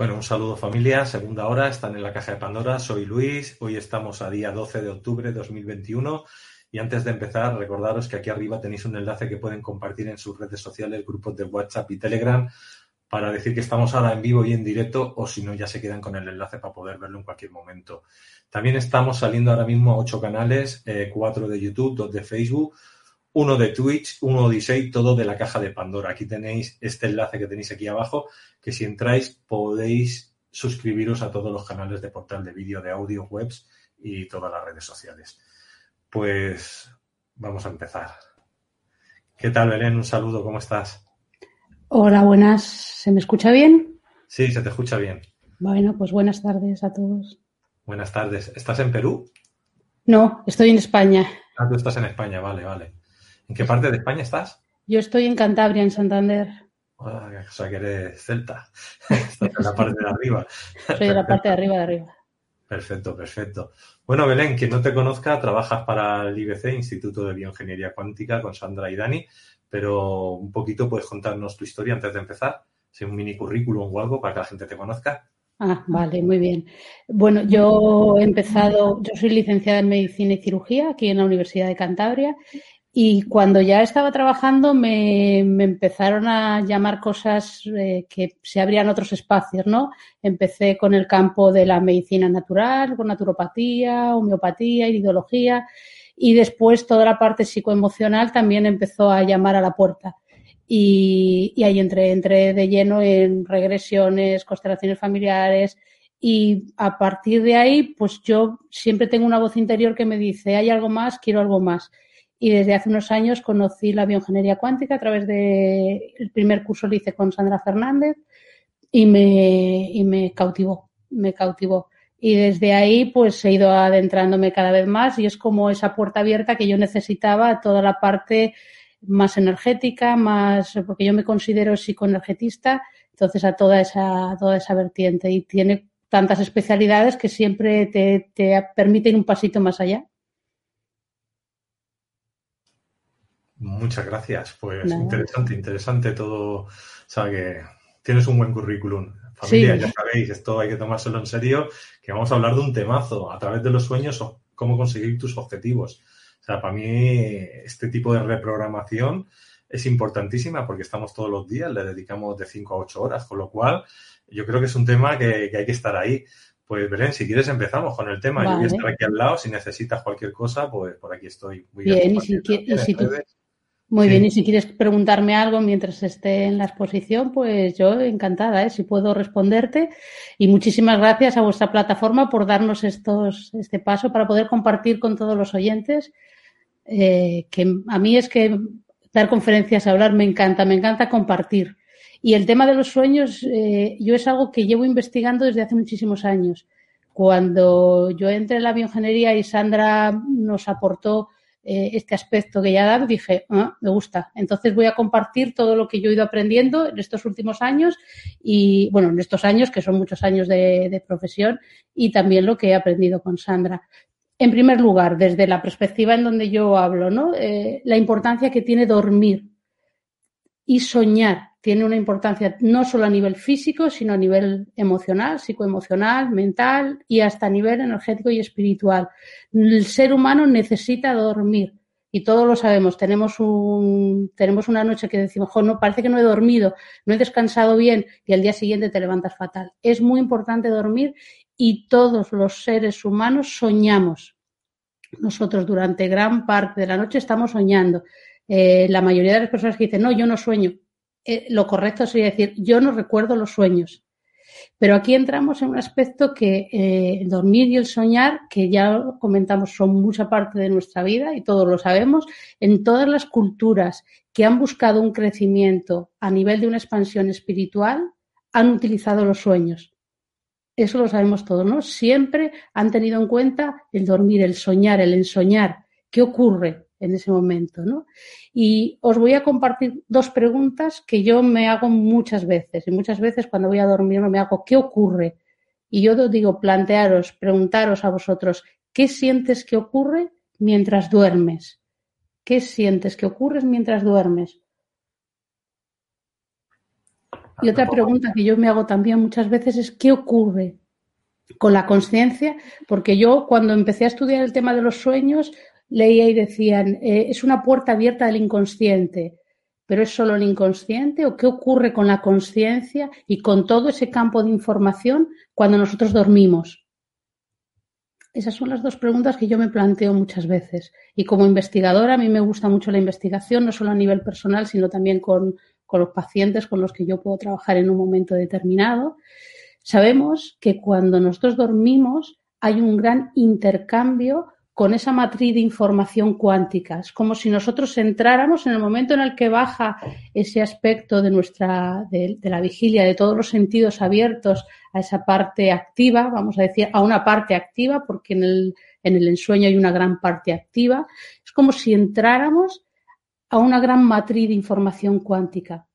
Bueno, un saludo familia, segunda hora, están en la caja de Pandora, soy Luis, hoy estamos a día 12 de octubre de 2021 y antes de empezar recordaros que aquí arriba tenéis un enlace que pueden compartir en sus redes sociales, grupos de WhatsApp y Telegram para decir que estamos ahora en vivo y en directo o si no ya se quedan con el enlace para poder verlo en cualquier momento. También estamos saliendo ahora mismo a ocho canales, eh, cuatro de YouTube, dos de Facebook, uno de Twitch, uno de Odyssey, todo de la caja de Pandora. Aquí tenéis este enlace que tenéis aquí abajo, que si entráis podéis suscribiros a todos los canales de portal de vídeo, de audio, webs y todas las redes sociales. Pues vamos a empezar. ¿Qué tal, Belén? Un saludo, ¿cómo estás? Hola, buenas. ¿Se me escucha bien? Sí, se te escucha bien. Bueno, pues buenas tardes a todos. Buenas tardes. ¿Estás en Perú? No, estoy en España. Ah, tú estás en España, vale, vale. ¿En qué parte de España estás? Yo estoy en Cantabria, en Santander. Ah, o sea, que eres celta. Estás en la parte de arriba. Soy de la parte de arriba de arriba. Perfecto, perfecto. Bueno, Belén, quien no te conozca, trabajas para el IBC, Instituto de Bioingeniería Cuántica, con Sandra y Dani, pero un poquito puedes contarnos tu historia antes de empezar, si un mini currículum o algo para que la gente te conozca. Ah, vale, muy bien. Bueno, yo he empezado, yo soy licenciada en Medicina y Cirugía aquí en la Universidad de Cantabria y cuando ya estaba trabajando me, empezaron a llamar cosas eh, que se abrían otros espacios, ¿no? Empecé con el campo de la medicina natural, con naturopatía, homeopatía, iridología y después toda la parte psicoemocional también empezó a llamar a la puerta. Y, ahí entré de lleno en regresiones, constelaciones familiares, y a partir de ahí, pues yo siempre tengo una voz interior que me dice, hay algo más, quiero algo más y desde hace unos años conocí la bioingeniería cuántica a través de el primer curso lo hice con Sandra Fernández y me, y me cautivó, me cautivó. Y desde ahí pues he ido adentrándome cada vez más y es como esa puerta abierta que yo necesitaba, toda la parte más energética, más, porque yo me considero psicoenergetista, entonces a toda esa, toda esa vertiente y tiene tantas especialidades que siempre te, te permiten un pasito más allá. Muchas gracias. Pues interesante, interesante todo. O sea que tienes un buen currículum. Familia, ya sabéis, esto hay que tomárselo en serio, que vamos a hablar de un temazo a través de los sueños o cómo conseguir tus objetivos. O sea, para mí este tipo de reprogramación es importantísima porque estamos todos los días, le dedicamos de 5 a 8 horas, con lo cual yo creo que es un tema que, hay que estar ahí. Pues Belén, si quieres empezamos con el tema. Yo voy a estar aquí al lado, si necesitas cualquier cosa, pues por aquí estoy. bien, y si, muy bien, y si quieres preguntarme algo mientras esté en la exposición, pues yo encantada, ¿eh? si puedo responderte. Y muchísimas gracias a vuestra plataforma por darnos estos, este paso para poder compartir con todos los oyentes. Eh, que a mí es que dar conferencias, hablar, me encanta, me encanta compartir. Y el tema de los sueños, eh, yo es algo que llevo investigando desde hace muchísimos años. Cuando yo entré en la bioingeniería y Sandra nos aportó eh, este aspecto que ya dado, dije, ah, me gusta. Entonces voy a compartir todo lo que yo he ido aprendiendo en estos últimos años y, bueno, en estos años, que son muchos años de, profesión, y también lo que he aprendido con Sandra. En primer lugar, desde la perspectiva en donde yo hablo, ¿no? Eh, la importancia que tiene dormir y soñar tiene una importancia no solo a nivel físico, sino a nivel emocional, psicoemocional, mental y hasta a nivel energético y espiritual. El ser humano necesita dormir y todos lo sabemos. Tenemos un, tenemos una noche que decimos, no, parece que no he dormido, no he descansado bien y al día siguiente te levantas fatal. Es muy importante dormir y todos los seres humanos soñamos. Nosotros durante gran parte de la noche estamos soñando. Eh, la mayoría de las personas que dicen, no, yo no sueño, eh, lo correcto sería decir, yo no recuerdo los sueños. Pero aquí entramos en un aspecto que el eh, dormir y el soñar, que ya comentamos, son mucha parte de nuestra vida y todos lo sabemos, en todas las culturas que han buscado un crecimiento a nivel de una expansión espiritual, han utilizado los sueños. Eso lo sabemos todos, ¿no? Siempre han tenido en cuenta el dormir, el soñar, el ensoñar. ¿Qué ocurre en ese momento, ¿no? Y os voy a compartir dos preguntas que yo me hago muchas veces. Y muchas veces cuando voy a dormir me hago, ¿qué ocurre? Y yo digo, plantearos, preguntaros a vosotros, ¿qué sientes que ocurre mientras duermes? ¿Qué sientes que ocurre mientras duermes? Y otra pregunta que yo me hago también muchas veces es ¿qué ocurre con la conciencia? Porque yo cuando empecé a estudiar el tema de los sueños leía y decían eh, es una puerta abierta del inconsciente, pero es solo el inconsciente o qué ocurre con la conciencia y con todo ese campo de información cuando nosotros dormimos. Esas son las dos preguntas que yo me planteo muchas veces. Y como investigadora, a mí me gusta mucho la investigación, no solo a nivel personal, sino también con, con los pacientes con los que yo puedo trabajar en un momento determinado, sabemos que cuando nosotros dormimos hay un gran intercambio con esa matriz de información cuántica. Es como si nosotros entráramos en el momento en el que baja ese aspecto de nuestra, de, la vigilia, de todos los sentidos abiertos a esa parte activa, vamos a decir, a una parte activa, porque en el, en el ensueño hay una gran parte activa. Es como si entráramos a una gran matriz de información cuántica.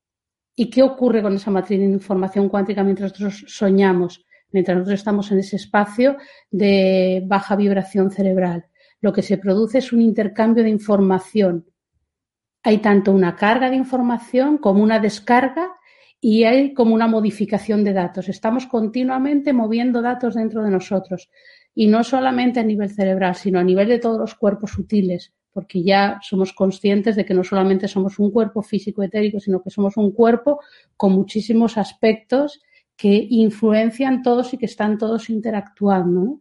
¿Y qué ocurre con esa matriz de información cuántica mientras nosotros soñamos, mientras nosotros estamos en ese espacio de baja vibración cerebral? Lo que se produce es un intercambio de información. Hay tanto una carga de información como una descarga y hay como una modificación de datos. Estamos continuamente moviendo datos dentro de nosotros y no solamente a nivel cerebral, sino a nivel de todos los cuerpos sutiles, porque ya somos conscientes de que no solamente somos un cuerpo físico etérico, sino que somos un cuerpo con muchísimos aspectos que influencian todos y que están todos interactuando.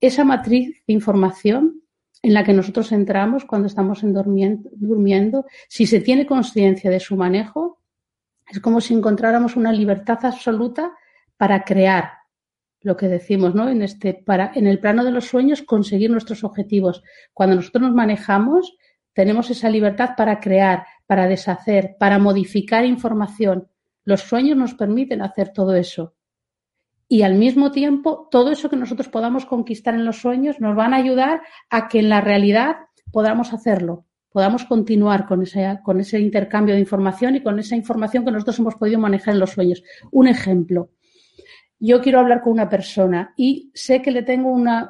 Esa matriz de información en la que nosotros entramos cuando estamos en durmiendo, si se tiene conciencia de su manejo, es como si encontráramos una libertad absoluta para crear, lo que decimos, ¿no? En este, para, en el plano de los sueños, conseguir nuestros objetivos. Cuando nosotros nos manejamos, tenemos esa libertad para crear, para deshacer, para modificar información. Los sueños nos permiten hacer todo eso. Y al mismo tiempo, todo eso que nosotros podamos conquistar en los sueños nos van a ayudar a que en la realidad podamos hacerlo, podamos continuar con ese, con ese intercambio de información y con esa información que nosotros hemos podido manejar en los sueños. Un ejemplo yo quiero hablar con una persona y sé que le tengo una,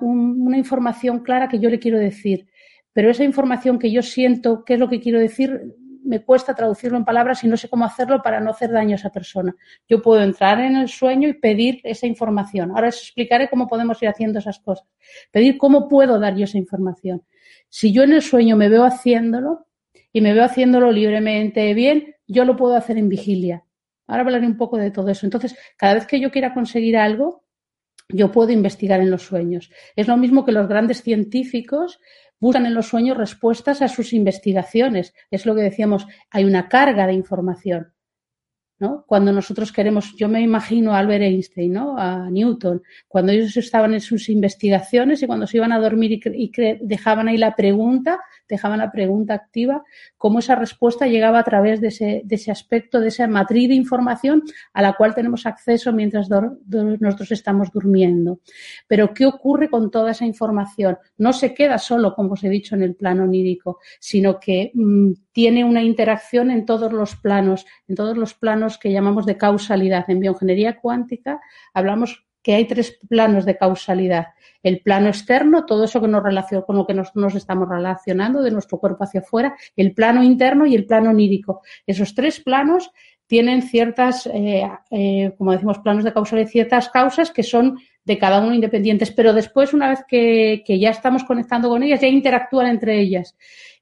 información clara que yo le quiero decir, pero esa información que yo siento, qué es lo que quiero decir, me cuesta traducirlo en palabras y no sé cómo hacerlo para no hacer daño a esa persona. Yo puedo entrar en el sueño y pedir esa información. Ahora os explicaré cómo podemos ir haciendo esas cosas. Pedir cómo puedo dar yo esa información. Si yo en el sueño me veo haciéndolo y me veo haciéndolo libremente bien, yo lo puedo hacer en vigilia. Ahora hablaré un poco de todo eso. Entonces, cada vez que yo quiera conseguir algo, yo puedo investigar en los sueños. Es lo mismo que los grandes científicos buscan en los sueños respuestas a sus investigaciones. Es lo que decíamos, hay una carga de información. ¿No? Cuando nosotros queremos, yo me imagino a Albert Einstein, ¿no? A Newton, cuando ellos estaban en sus investigaciones y cuando se iban a dormir y, dejaban ahí la pregunta, dejaban la pregunta activa, cómo esa respuesta llegaba a través de ese, de ese aspecto, de esa matriz de información a la cual tenemos acceso mientras nosotros estamos durmiendo. Pero, ¿qué ocurre con toda esa información? No se queda solo, como os he dicho, en el plano onírico, sino que mm, tiene una interacción en todos los planos, en todos los planos que llamamos de causalidad. En bioingeniería cuántica hablamos que hay tres planos de causalidad. El plano externo, todo eso que nos relaciona con lo que nos, nos, estamos relacionando de nuestro cuerpo hacia afuera, el plano interno y el plano onírico. Esos tres planos tienen ciertas, eh, eh, como decimos, planos de causalidad, ciertas causas que son de cada uno independientes, pero después, una vez que, que ya estamos conectando con ellas, ya interactúan entre ellas.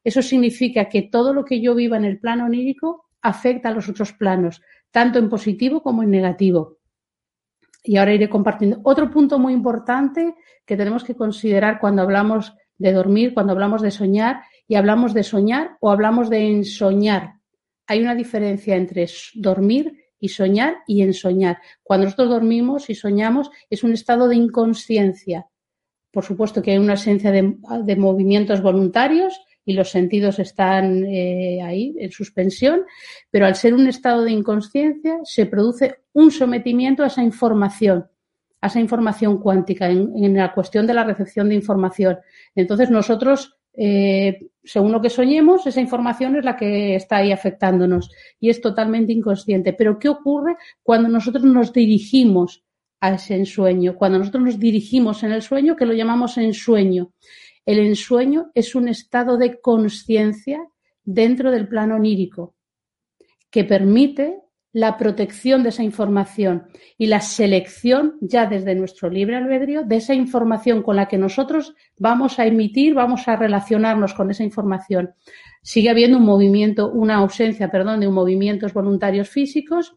Eso significa que todo lo que yo viva en el plano onírico afecta a los otros planos, tanto en positivo como en negativo y ahora iré compartiendo. Otro punto muy importante que tenemos que considerar cuando hablamos de dormir, cuando hablamos de soñar, y hablamos de soñar o hablamos de ensoñar. Hay una diferencia entre dormir y soñar y ensoñar. Cuando nosotros dormimos y soñamos es un estado de inconsciencia. Por supuesto que hay una esencia de, movimientos voluntarios y los sentidos están eh, ahí en suspensión, pero al ser un estado de inconsciencia se produce un sometimiento a esa información, a esa información cuántica, en la cuestión de la recepción de información. Entonces nosotros eh, según lo que soñemos, esa información es la que está ahí afectándonos y es totalmente inconsciente. Pero ¿qué ocurre cuando nosotros nos dirigimos a ese ensueño? Cuando nosotros nos dirigimos en el sueño, que lo llamamos ensueño. El ensueño es un estado de conciencia dentro del plano onírico que permite la protección de esa información y la selección ya desde nuestro libre albedrío de esa información con la que nosotros vamos a emitir, vamos a relacionarnos con esa información. Sigue habiendo un movimiento, una ausencia, perdón, de movimientos voluntarios físicos,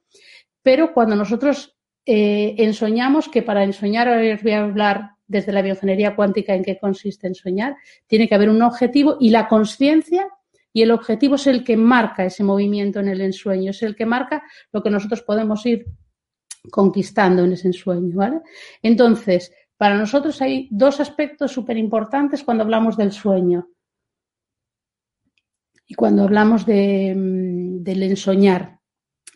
pero cuando nosotros eh, ensoñamos, que para ensoñar, voy a hablar desde la biogenería cuántica en qué consiste en soñar, tiene que haber un objetivo y la conciencia y el objetivo es el que marca ese movimiento en el ensueño, es el que marca lo que nosotros podemos ir conquistando en ese ensueño, ¿vale? Entonces, para nosotros hay dos aspectos súper importantes cuando hablamos del sueño y cuando hablamos de, mm, del ensoñar.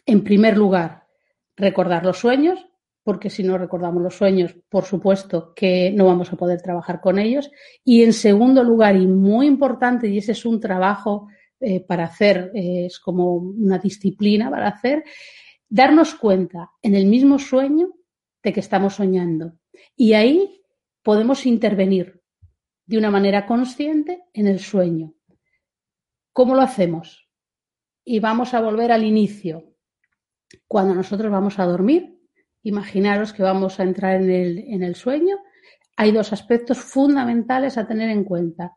En primer lugar, recordar los sueños, porque si no recordamos los sueños, por supuesto que no vamos a poder trabajar con ellos. Y en segundo lugar, y muy importante, y ese es un trabajo eh, para hacer, eh, es como una disciplina para hacer, darnos cuenta en el mismo sueño de que estamos soñando. Y ahí podemos intervenir de una manera consciente en el sueño. ¿Cómo lo hacemos? Y vamos a volver al inicio. Cuando nosotros vamos a dormir, imaginaros que vamos a entrar en el, sueño, hay dos aspectos fundamentales a tener en cuenta.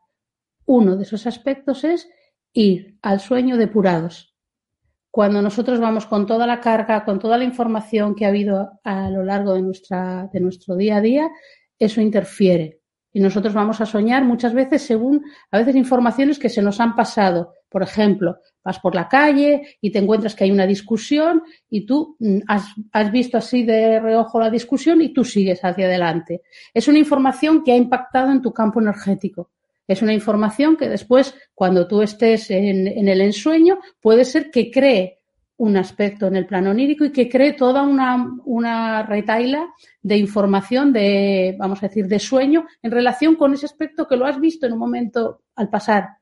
Uno de esos aspectos es ir al sueño depurados. Cuando nosotros vamos con toda la carga, con toda la información que ha habido a lo largo de, nuestra, de nuestro día a día, eso interfiere. Y nosotros vamos a soñar muchas veces según, a veces, informaciones que se nos han pasado. Por ejemplo, vas por la calle y te encuentras que hay una discusión y tú mm, has, visto así de reojo la discusión y tú sigues hacia adelante. Es una información que ha impactado en tu campo energético. Es una información que después, cuando tú estés en, en el ensueño, puede ser que cree un aspecto en el plano onírico y que cree toda una, una retaila de información de, vamos a decir, de sueño en relación con ese aspecto que lo has visto en un momento al pasar.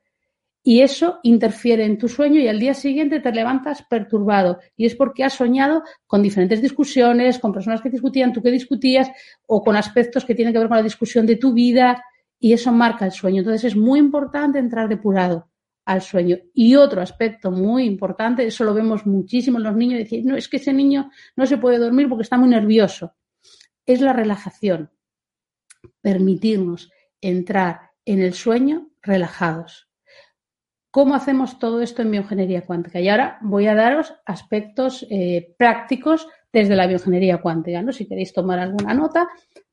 Y eso interfiere en tu sueño y al día siguiente te levantas perturbado. Y es porque has soñado con diferentes discusiones, con personas que discutían, tú que discutías, o con aspectos que tienen que ver con la discusión de tu vida. Y eso marca el sueño. Entonces es muy importante entrar depurado al sueño. Y otro aspecto muy importante, eso lo vemos muchísimo en los niños, decir, no, es que ese niño no se puede dormir porque está muy nervioso. Es la relajación. Permitirnos entrar en el sueño relajados. ¿Cómo hacemos todo esto en bioingeniería cuántica? Y ahora voy a daros aspectos eh, prácticos desde la bioingeniería cuántica. ¿no? Si queréis tomar alguna nota,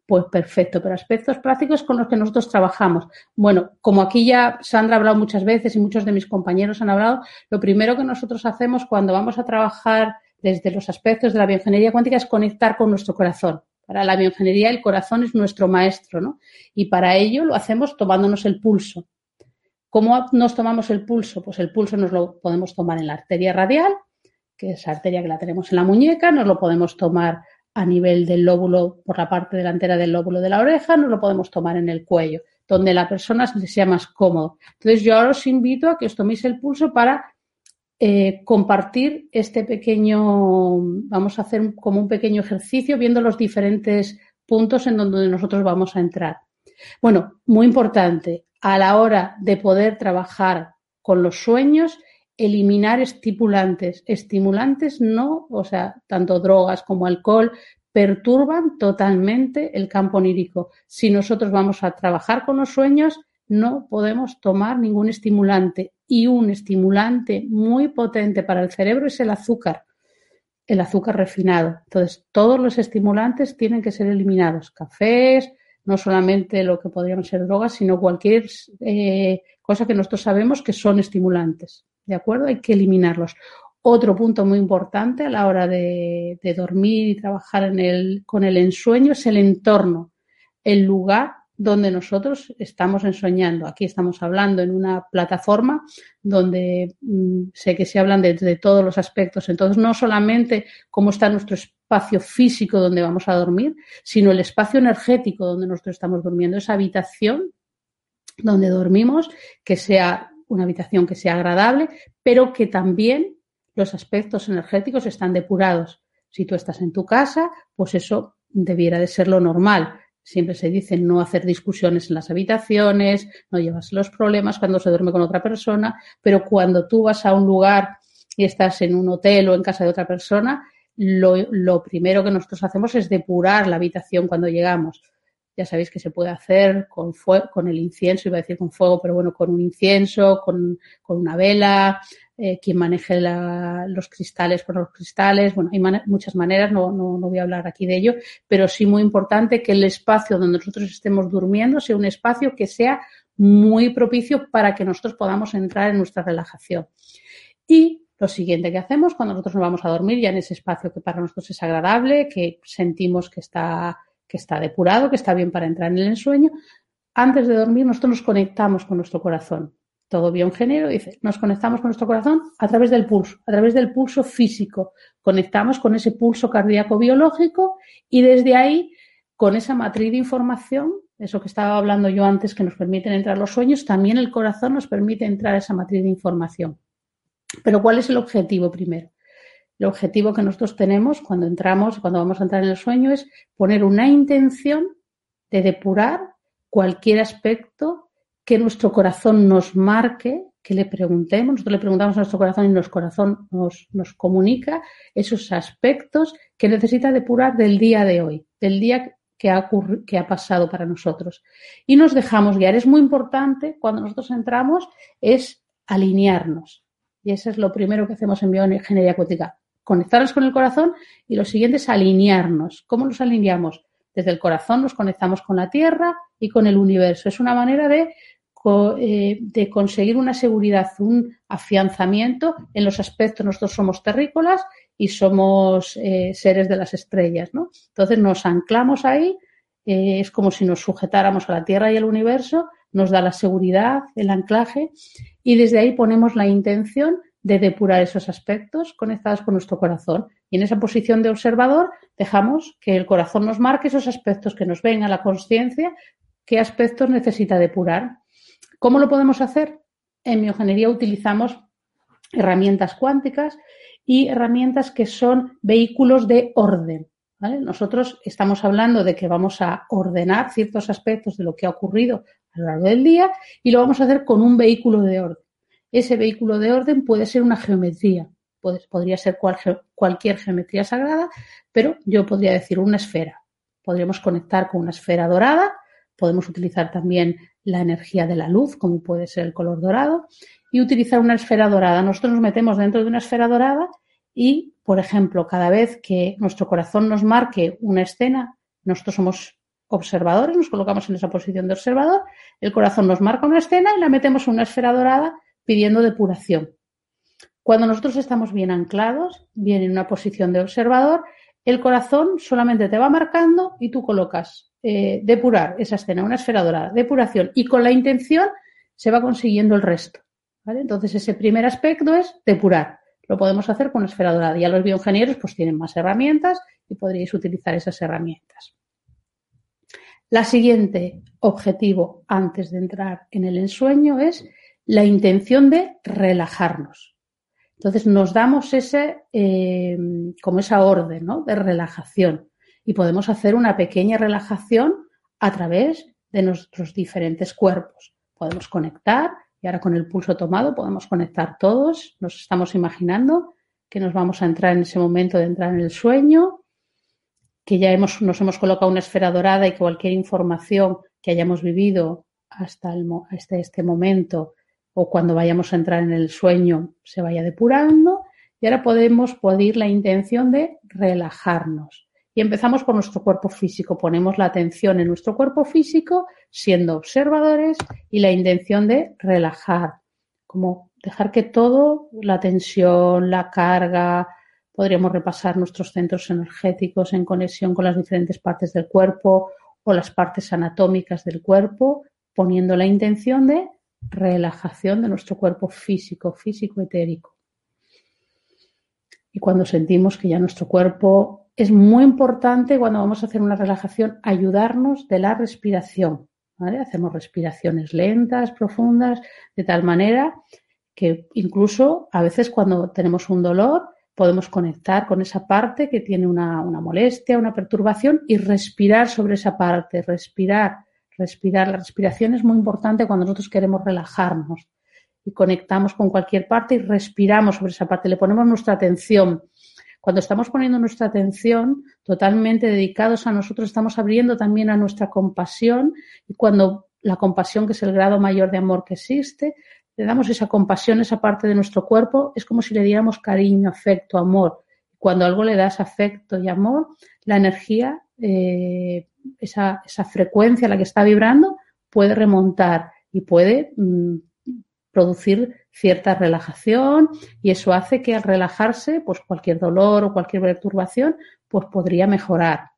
pues perfecto, pero aspectos prácticos con los que nosotros trabajamos. Bueno, como aquí ya Sandra ha hablado muchas veces y muchos de mis compañeros han hablado, lo primero que nosotros hacemos cuando vamos a trabajar desde los aspectos de la bioingeniería cuántica es conectar con nuestro corazón. Para la bioingeniería el corazón es nuestro maestro, ¿no? Y para ello lo hacemos tomándonos el pulso. ¿Cómo nos tomamos el pulso? Pues el pulso nos lo podemos tomar en la arteria radial, que es la arteria que la tenemos en la muñeca, nos lo podemos tomar a nivel del lóbulo, por la parte delantera del lóbulo de la oreja, no lo podemos tomar en el cuello, donde la persona se sea más cómodo. Entonces, yo ahora os invito a que os toméis el pulso para eh, compartir este pequeño, vamos a hacer como un pequeño ejercicio viendo los diferentes puntos en donde nosotros vamos a entrar. Bueno, muy importante, a la hora de poder trabajar con los sueños, eliminar estimulantes. Estimulantes no, o sea, tanto drogas como alcohol perturban totalmente el campo onírico. Si nosotros vamos a trabajar con los sueños, no podemos tomar ningún estimulante. Y un estimulante muy potente para el cerebro es el azúcar, el azúcar refinado. Entonces, todos los estimulantes tienen que ser eliminados. Cafés, no solamente lo que podrían ser drogas, sino cualquier eh, cosa que nosotros sabemos que son estimulantes. ¿De acuerdo? Hay que eliminarlos. Otro punto muy importante a la hora de, dormir y trabajar en el, con el ensueño es el entorno, el lugar donde nosotros estamos ensoñando. Aquí estamos hablando en una plataforma donde mm, sé que se hablan de, todos los aspectos. Entonces, no solamente cómo está nuestro espacio físico donde vamos a dormir, sino el espacio energético donde nosotros estamos durmiendo, esa habitación donde dormimos, que sea una habitación que sea agradable, pero que también los aspectos energéticos están depurados. Si tú estás en tu casa, pues eso debiera de ser lo normal. Siempre se dice no hacer discusiones en las habitaciones, no llevas los problemas cuando se duerme con otra persona, pero cuando tú vas a un lugar y estás en un hotel o en casa de otra persona, lo, lo primero que nosotros hacemos es depurar la habitación cuando llegamos. Ya sabéis que se puede hacer con, con el incienso, iba a decir con fuego, pero bueno, con un incienso, con, con una vela, eh, quien maneje los cristales con los cristales. Bueno, hay muchas maneras, no, no, no voy a hablar aquí de ello, pero sí muy importante que el espacio donde nosotros estemos durmiendo sea un espacio que sea muy propicio para que nosotros podamos entrar en nuestra relajación. Y lo siguiente que hacemos cuando nosotros nos vamos a dormir, ya en ese espacio que para nosotros es agradable, que sentimos que está que está depurado, que está bien para entrar en el ensueño. Antes de dormir, nosotros nos conectamos con nuestro corazón. Todo género dice, nos conectamos con nuestro corazón a través del pulso, a través del pulso físico. Conectamos con ese pulso cardíaco biológico y desde ahí, con esa matriz de información, eso que estaba hablando yo antes, que nos permiten entrar los sueños, también el corazón nos permite entrar a esa matriz de información. Pero ¿cuál es el objetivo primero? el objetivo que nosotros tenemos cuando entramos, cuando vamos a entrar en el sueño, es poner una intención de depurar cualquier aspecto que nuestro corazón nos marque, que le preguntemos, nosotros le preguntamos a nuestro corazón y nuestro corazón nos, nos comunica esos aspectos que necesita depurar del día de hoy, del día que ha, que ha pasado para nosotros. Y nos dejamos guiar. Es muy importante cuando nosotros entramos es alinearnos. Y eso es lo primero que hacemos en bioingeniería cuántica conectarnos con el corazón y lo siguiente es alinearnos. ¿Cómo nos alineamos? Desde el corazón nos conectamos con la Tierra y con el universo. Es una manera de, de conseguir una seguridad, un afianzamiento en los aspectos. Nosotros somos terrícolas y somos eh, seres de las estrellas, ¿no? Entonces nos anclamos ahí, eh, es como si nos sujetáramos a la Tierra y al universo, nos da la seguridad, el anclaje, y desde ahí ponemos la intención de depurar esos aspectos conectados con nuestro corazón. Y en esa posición de observador dejamos que el corazón nos marque esos aspectos que nos ven a la conciencia, qué aspectos necesita depurar. ¿Cómo lo podemos hacer? En bioingeniería utilizamos herramientas cuánticas y herramientas que son vehículos de orden. Nosotros estamos hablando de que vamos a ordenar ciertos aspectos de lo que ha ocurrido a lo largo del día y lo vamos a hacer con un vehículo de orden. Ese vehículo de orden puede ser una geometría, podría ser cualquier geometría sagrada, pero yo podría decir una esfera. Podríamos conectar con una esfera dorada, podemos utilizar también la energía de la luz, como puede ser el color dorado, y utilizar una esfera dorada. Nosotros nos metemos dentro de una esfera dorada y, por ejemplo, cada vez que nuestro corazón nos marque una escena, nosotros somos observadores, nos colocamos en esa posición de observador, el corazón nos marca una escena y la metemos en una esfera dorada pidiendo depuración. Cuando nosotros estamos bien anclados, bien en una posición de observador, el corazón solamente te va marcando y tú colocas eh, depurar esa escena, una esfera dorada, depuración, y con la intención se va consiguiendo el resto. Entonces, ese primer aspecto es depurar. Lo podemos hacer con una esfera dorada. Ya los bioingenieros pues tienen más herramientas y podríais utilizar esas herramientas. La siguiente objetivo antes de entrar en el ensueño es la intención de relajarnos. Entonces nos damos ese, eh, como esa orden de relajación y podemos hacer una pequeña relajación a través de nuestros diferentes cuerpos. Podemos conectar y ahora con el pulso tomado podemos conectar todos. Nos estamos imaginando que nos vamos a entrar en ese momento de entrar en el sueño, que ya hemos, nos hemos colocado una esfera dorada y cualquier información que hayamos vivido hasta, hasta este momento o cuando vayamos a entrar en el sueño se vaya depurando y ahora podemos pedir la intención de relajarnos. Y empezamos por nuestro cuerpo físico. Ponemos la atención en nuestro cuerpo físico siendo observadores y la intención de relajar, como dejar que todo, la tensión, la carga, podríamos repasar nuestros centros energéticos en conexión con las diferentes partes del cuerpo o las partes anatómicas del cuerpo, poniendo la intención de relajación de nuestro cuerpo físico, físico etérico. Y cuando sentimos que ya nuestro cuerpo es muy importante cuando vamos a hacer una relajación ayudarnos de la respiración. Hacemos respiraciones lentas, profundas, de tal manera que incluso a veces cuando tenemos un dolor podemos conectar con esa parte que tiene una, una molestia, una perturbación y respirar sobre esa parte, respirar, respirar. La respiración es muy importante cuando nosotros queremos relajarnos y conectamos con cualquier parte y respiramos sobre esa parte, le ponemos nuestra atención. Cuando estamos poniendo nuestra atención totalmente dedicados a nosotros, estamos abriendo también a nuestra compasión y cuando la compasión, que es el grado mayor de amor que existe, le damos esa compasión, esa parte de nuestro cuerpo, es como si le diéramos cariño, afecto, amor. Cuando algo le das afecto y amor, la energía, eh, esa, esa, frecuencia a la que está vibrando, puede remontar y puede mm, producir cierta relajación y eso hace que al relajarse, pues cualquier dolor o cualquier perturbación, pues podría mejorar.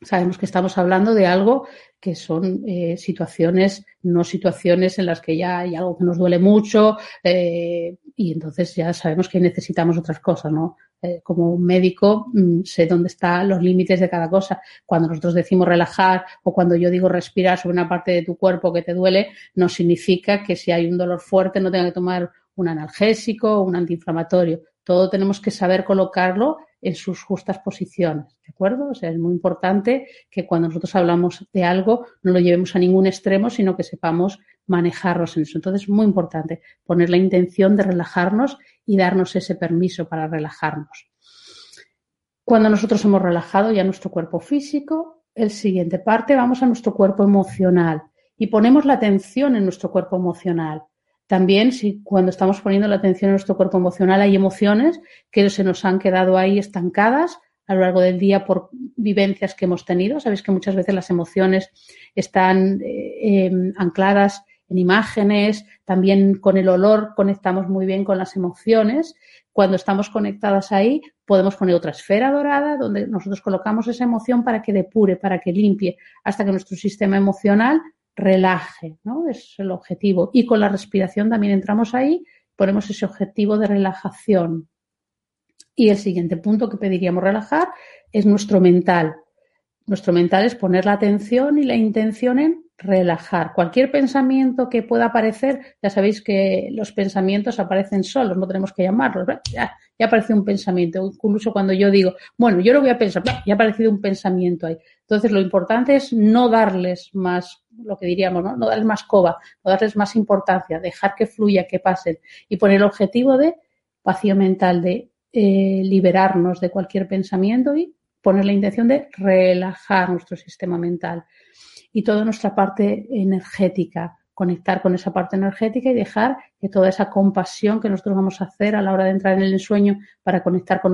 Sabemos que estamos hablando de algo que son eh, situaciones, no situaciones en las que ya hay algo que nos duele mucho eh, y entonces ya sabemos que necesitamos otras cosas, ¿no? Eh, como médico mm, sé dónde están los límites de cada cosa. Cuando nosotros decimos relajar o cuando yo digo respirar sobre una parte de tu cuerpo que te duele, no significa que si hay un dolor fuerte no tenga que tomar un analgésico o un antiinflamatorio. Todo tenemos que saber colocarlo en sus justas posiciones, ¿de acuerdo? O sea, es muy importante que cuando nosotros hablamos de algo no lo llevemos a ningún extremo, sino que sepamos manejarnos en eso. Entonces, es muy importante poner la intención de relajarnos y darnos ese permiso para relajarnos. Cuando nosotros hemos relajado ya nuestro cuerpo físico, el siguiente parte vamos a nuestro cuerpo emocional y ponemos la atención en nuestro cuerpo emocional. También, si cuando estamos poniendo la atención en nuestro cuerpo emocional, hay emociones que se nos han quedado ahí estancadas a lo largo del día por vivencias que hemos tenido. Sabéis que muchas veces las emociones están eh, em, ancladas en imágenes, también con el olor conectamos muy bien con las emociones. Cuando estamos conectadas ahí, podemos poner otra esfera dorada donde nosotros colocamos esa emoción para que depure, para que limpie, hasta que nuestro sistema emocional relaje, ¿no? Es el objetivo. Y con la respiración también entramos ahí, ponemos ese objetivo de relajación. Y el siguiente punto que pediríamos relajar es nuestro mental. Nuestro mental es poner la atención y la intención en relajar. Cualquier pensamiento que pueda aparecer, ya sabéis que los pensamientos aparecen solos, no tenemos que llamarlos. Ya, ya aparece un pensamiento. Incluso cuando yo digo, bueno, yo lo voy a pensar, ya ha aparecido un pensamiento ahí. Entonces, lo importante es no darles más, lo que diríamos, ¿no? no darles más coba, no darles más importancia, dejar que fluya, que pasen y poner el objetivo de vacío mental, de eh, liberarnos de cualquier pensamiento y poner la intención de relajar nuestro sistema mental y toda nuestra parte energética, conectar con esa parte energética y dejar que toda esa compasión que nosotros vamos a hacer a la hora de entrar en el ensueño para conectar con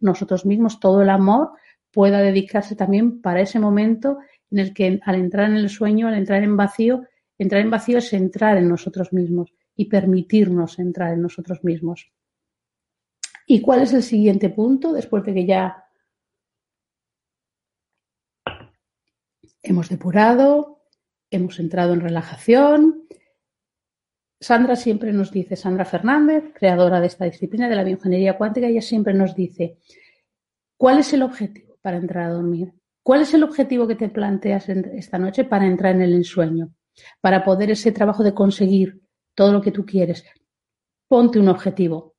nosotros mismos, todo el amor pueda dedicarse también para ese momento en el que al entrar en el sueño, al entrar en vacío, entrar en vacío es entrar en nosotros mismos y permitirnos entrar en nosotros mismos. ¿Y cuál es el siguiente punto después de que ya hemos depurado, hemos entrado en relajación? Sandra siempre nos dice, Sandra Fernández, creadora de esta disciplina de la bioingeniería cuántica, ella siempre nos dice, ¿cuál es el objetivo? para entrar a dormir? ¿Cuál es el objetivo que te planteas esta noche para entrar en el ensueño? Para poder ese trabajo de conseguir todo lo que tú quieres. Ponte un objetivo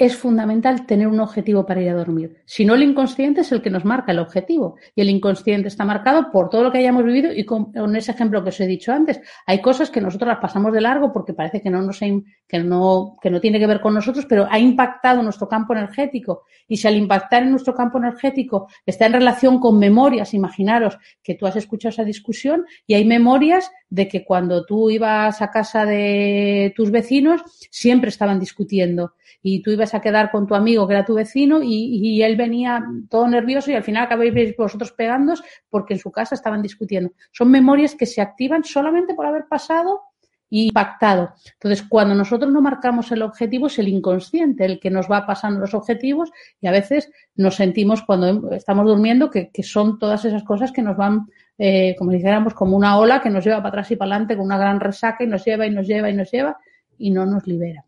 es fundamental tener un objetivo para ir a dormir. Si no, el inconsciente es el que nos marca el objetivo. Y el inconsciente está marcado por todo lo que hayamos vivido y con, ese ejemplo que os he dicho antes. Hay cosas que nosotros las pasamos de largo porque parece que no, nos que, no, que no tiene que ver con nosotros, pero ha impactado nuestro campo energético. Y si al impactar en nuestro campo energético está en relación con memorias, imaginaros que tú has escuchado esa discusión y hay memorias de que cuando tú ibas a casa de tus vecinos siempre estaban discutiendo y tú ibas a quedar con tu amigo que era tu vecino y, él venía todo nervioso y al final acabáis vosotros pegándos porque en su casa estaban discutiendo. Son memorias que se activan solamente por haber pasado y pactado. Entonces, cuando nosotros no marcamos el objetivo, es el inconsciente el que nos va pasando los objetivos y a veces nos sentimos cuando estamos durmiendo que, son todas esas cosas que nos van, eh, como dijéramos, como una ola que nos lleva para atrás y para adelante con una gran resaca y nos lleva y nos lleva y nos lleva y no nos libera.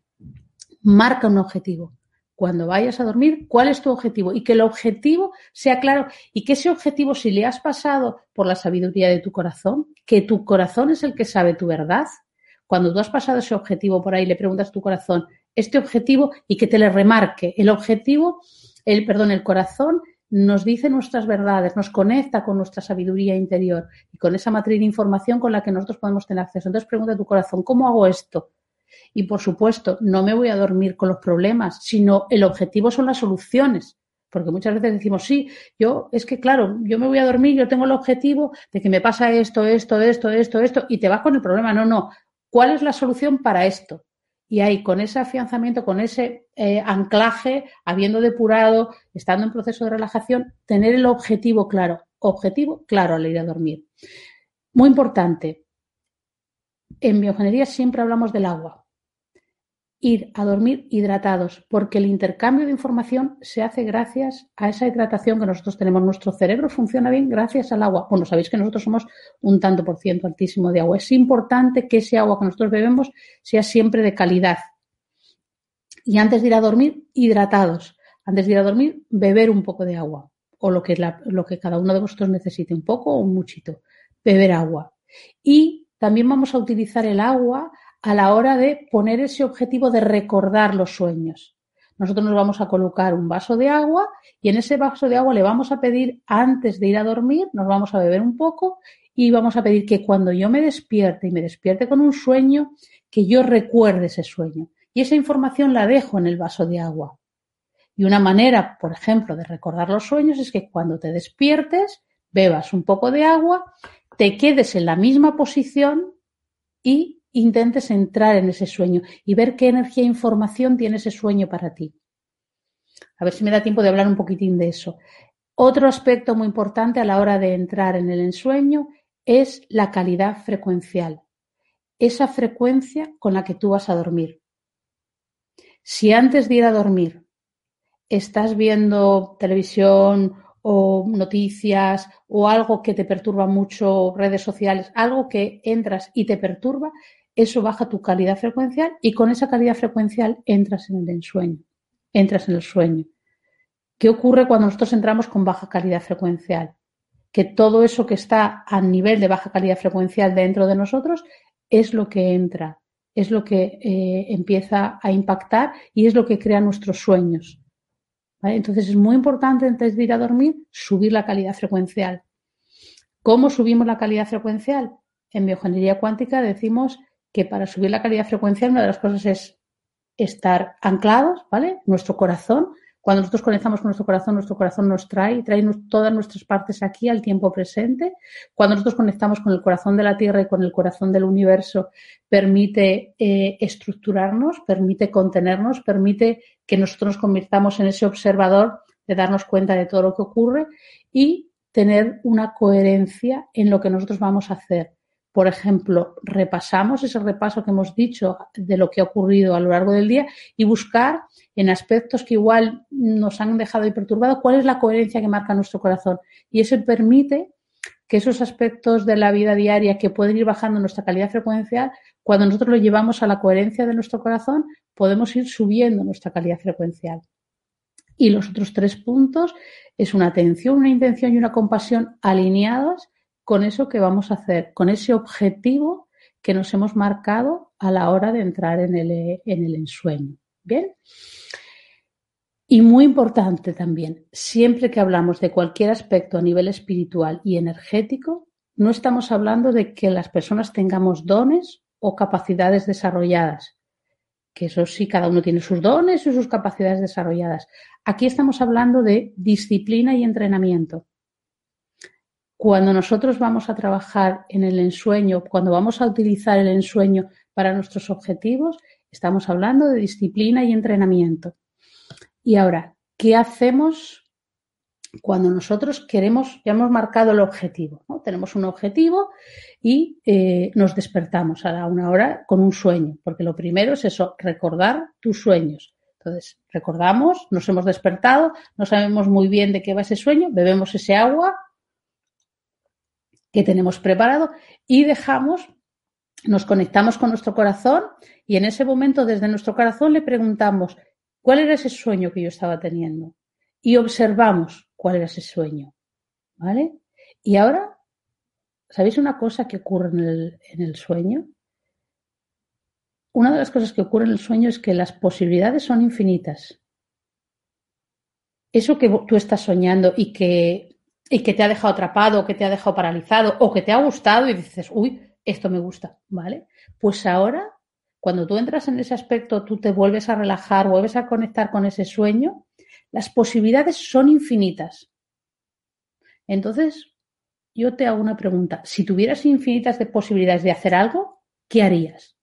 Marca un objetivo cuando vayas a dormir cuál es tu objetivo y que el objetivo sea claro y que ese objetivo, si le has pasado por la sabiduría de tu corazón, que tu corazón es el que sabe tu verdad, cuando tú has pasado ese objetivo por ahí, le preguntas a tu corazón este objetivo y que te le remarque. El objetivo, el, perdón, el corazón nos dice nuestras verdades, nos conecta con nuestra sabiduría interior y con esa matriz de información con la que nosotros podemos tener acceso. Entonces pregunta tu corazón, ¿cómo hago esto? Y por supuesto, no me voy a dormir con los problemas, sino el objetivo son las soluciones. Porque muchas veces decimos, sí, yo, es que claro, yo me voy a dormir, yo tengo el objetivo de que me pasa esto, esto, esto, esto, esto, y te vas con el problema. No, no. ¿Cuál es la solución para esto? Y ahí, con ese afianzamiento, con ese eh, anclaje, habiendo depurado, estando en proceso de relajación, tener el objetivo claro. Objetivo claro al ir a dormir. Muy importante. En biogenería siempre hablamos del agua ir a dormir hidratados, porque el intercambio de información se hace gracias a esa hidratación que nosotros tenemos. Nuestro cerebro funciona bien gracias al agua. Bueno, sabéis que nosotros somos un tanto por ciento altísimo de agua. Es importante que ese agua que nosotros bebemos sea siempre de calidad. Y antes de ir a dormir, hidratados. Antes de ir a dormir, beber un poco de agua o lo que, lo que cada uno de vosotros necesite, un poco o un muchito. Beber agua. Y también vamos a utilizar el agua a la hora de poner ese objetivo de recordar los sueños. Nosotros nos vamos a colocar un vaso de agua y en ese vaso de agua le vamos a pedir antes de ir a dormir, nos vamos a beber un poco y vamos a pedir que cuando yo me despierte y me despierte con un sueño, que yo recuerde ese sueño. Y esa información la dejo en el vaso de agua. Y una manera, por ejemplo, de recordar los sueños es que cuando te despiertes, bebas un poco de agua, te quedes en la misma posición y intentes entrar en ese sueño y ver qué energía e información tiene ese sueño para ti. A ver si me da tiempo de hablar un poquitín de eso. Otro aspecto muy importante a la hora de entrar en el ensueño es la calidad frecuencial, esa frecuencia con la que tú vas a dormir. Si antes de ir a dormir estás viendo televisión o noticias o algo que te perturba mucho, redes sociales, algo que entras y te perturba, eso baja tu calidad frecuencial y con esa calidad frecuencial entras en el ensueño, entras en el sueño. ¿Qué ocurre cuando nosotros entramos con baja calidad frecuencial? Que todo eso que está a nivel de baja calidad frecuencial dentro de nosotros es lo que entra, es lo que eh, empieza a impactar y es lo que crea nuestros sueños. Entonces es muy importante antes de ir a dormir subir la calidad frecuencial. ¿Cómo subimos la calidad frecuencial? En biogenería cuántica decimos que para subir la calidad frecuencial una de las cosas es estar anclados, ¿vale? Nuestro corazón. Cuando nosotros conectamos con nuestro corazón, nuestro corazón nos trae, trae todas nuestras partes aquí al tiempo presente. Cuando nosotros conectamos con el corazón de la Tierra y con el corazón del universo, permite eh, estructurarnos, permite contenernos, permite que nosotros nos convirtamos en ese observador de darnos cuenta de todo lo que ocurre y tener una coherencia en lo que nosotros vamos a hacer por ejemplo, repasamos ese repaso que hemos dicho de lo que ha ocurrido a lo largo del día y buscar en aspectos que igual nos han dejado y perturbado cuál es la coherencia que marca nuestro corazón. Y eso permite que esos aspectos de la vida diaria que pueden ir bajando nuestra calidad frecuencial, cuando nosotros lo llevamos a la coherencia de nuestro corazón, podemos ir subiendo nuestra calidad frecuencial. Y los otros tres puntos es una atención, una intención y una compasión alineadas con eso que vamos a hacer, con ese objetivo que nos hemos marcado a la hora de entrar en el, en el ensueño. ¿Bien? Y muy importante también, siempre que hablamos de cualquier aspecto a nivel espiritual y energético, no estamos hablando de que las personas tengamos dones o capacidades desarrolladas, que eso sí, cada uno tiene sus dones y sus capacidades desarrolladas. Aquí estamos hablando de disciplina y entrenamiento. Cuando nosotros vamos a trabajar en el ensueño, cuando vamos a utilizar el ensueño para nuestros objetivos, estamos hablando de disciplina y entrenamiento. Y ahora, ¿qué hacemos cuando nosotros queremos, ya hemos marcado el objetivo, ¿no? Tenemos un objetivo y eh, nos despertamos a una hora con un sueño, porque lo primero es eso, recordar tus sueños. Entonces, recordamos, nos hemos despertado, no sabemos muy bien de qué va ese sueño, bebemos ese agua que tenemos preparado y dejamos, nos conectamos con nuestro corazón y en ese momento desde nuestro corazón le preguntamos, ¿cuál era ese sueño que yo estaba teniendo? Y observamos cuál era ese sueño. ¿Vale? Y ahora, ¿sabéis una cosa que ocurre en el, sueño? Una de las cosas que ocurre en el sueño es que las posibilidades son infinitas. Eso que tú estás soñando y que, y que te ha dejado atrapado, o que te ha dejado paralizado, o que te ha gustado y dices, uy, esto me gusta, ¿vale? Pues ahora, cuando tú entras en ese aspecto, tú te vuelves a relajar, vuelves a conectar con ese sueño las posibilidades son infinitas. Entonces, yo te hago una pregunta. Si tuvieras infinitas de posibilidades de hacer algo, ¿qué harías?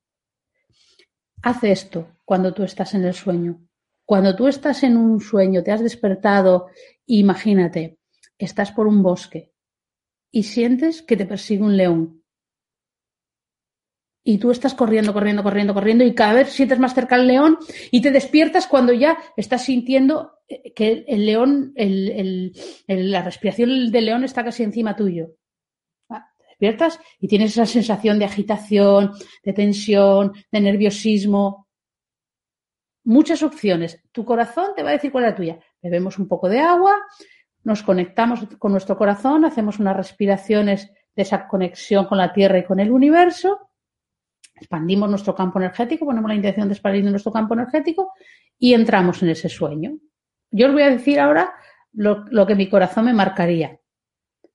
Haz esto cuando tú estás en el sueño. Cuando tú estás en un sueño, te has despertado, imagínate, estás por un bosque y sientes que te persigue un león y tú estás corriendo, corriendo, corriendo, corriendo y cada vez sientes más cerca al león y te despiertas cuando ya estás sintiendo que el león, la respiración del león está casi encima tuyo. Ah, te despiertas y tienes esa sensación de agitación, de tensión, de nerviosismo. Muchas opciones. Tu corazón te va a decir cuál es la tuya. Bebemos un poco de agua, nos conectamos con nuestro corazón, hacemos unas respiraciones de esa conexión con la Tierra y con el universo expandimos nuestro campo energético, ponemos la intención de expandir nuestro campo energético y entramos en ese sueño. Yo os voy a decir ahora lo, que mi corazón me marcaría.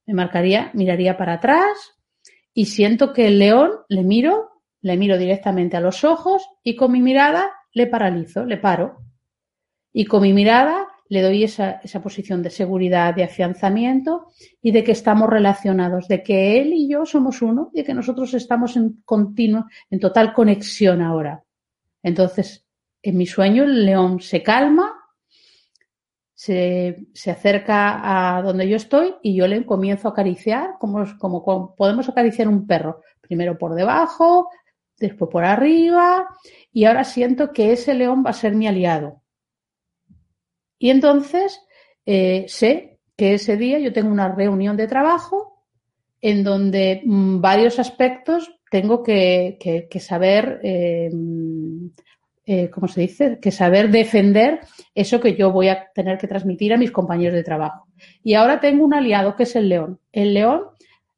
Me marcaría, miraría para atrás y siento que el león le miro, le miro directamente a los ojos y con mi mirada le paralizo, le paro. Y con mi mirada le doy esa, esa, posición de seguridad, de afianzamiento y de que estamos relacionados, de que él y yo somos uno y de que nosotros estamos en continuo, en total conexión ahora. Entonces, en mi sueño el león se calma, se, se acerca a donde yo estoy y yo le comienzo a acariciar como, como podemos acariciar un perro, primero por debajo, después por arriba y ahora siento que ese león va a ser mi aliado y entonces eh, sé que ese día yo tengo una reunión de trabajo en donde mm, varios aspectos tengo que, saber, eh, eh, ¿cómo se dice? Que saber defender eso que yo voy a tener que transmitir a mis compañeros de trabajo. Y ahora tengo un aliado que es el león. El león,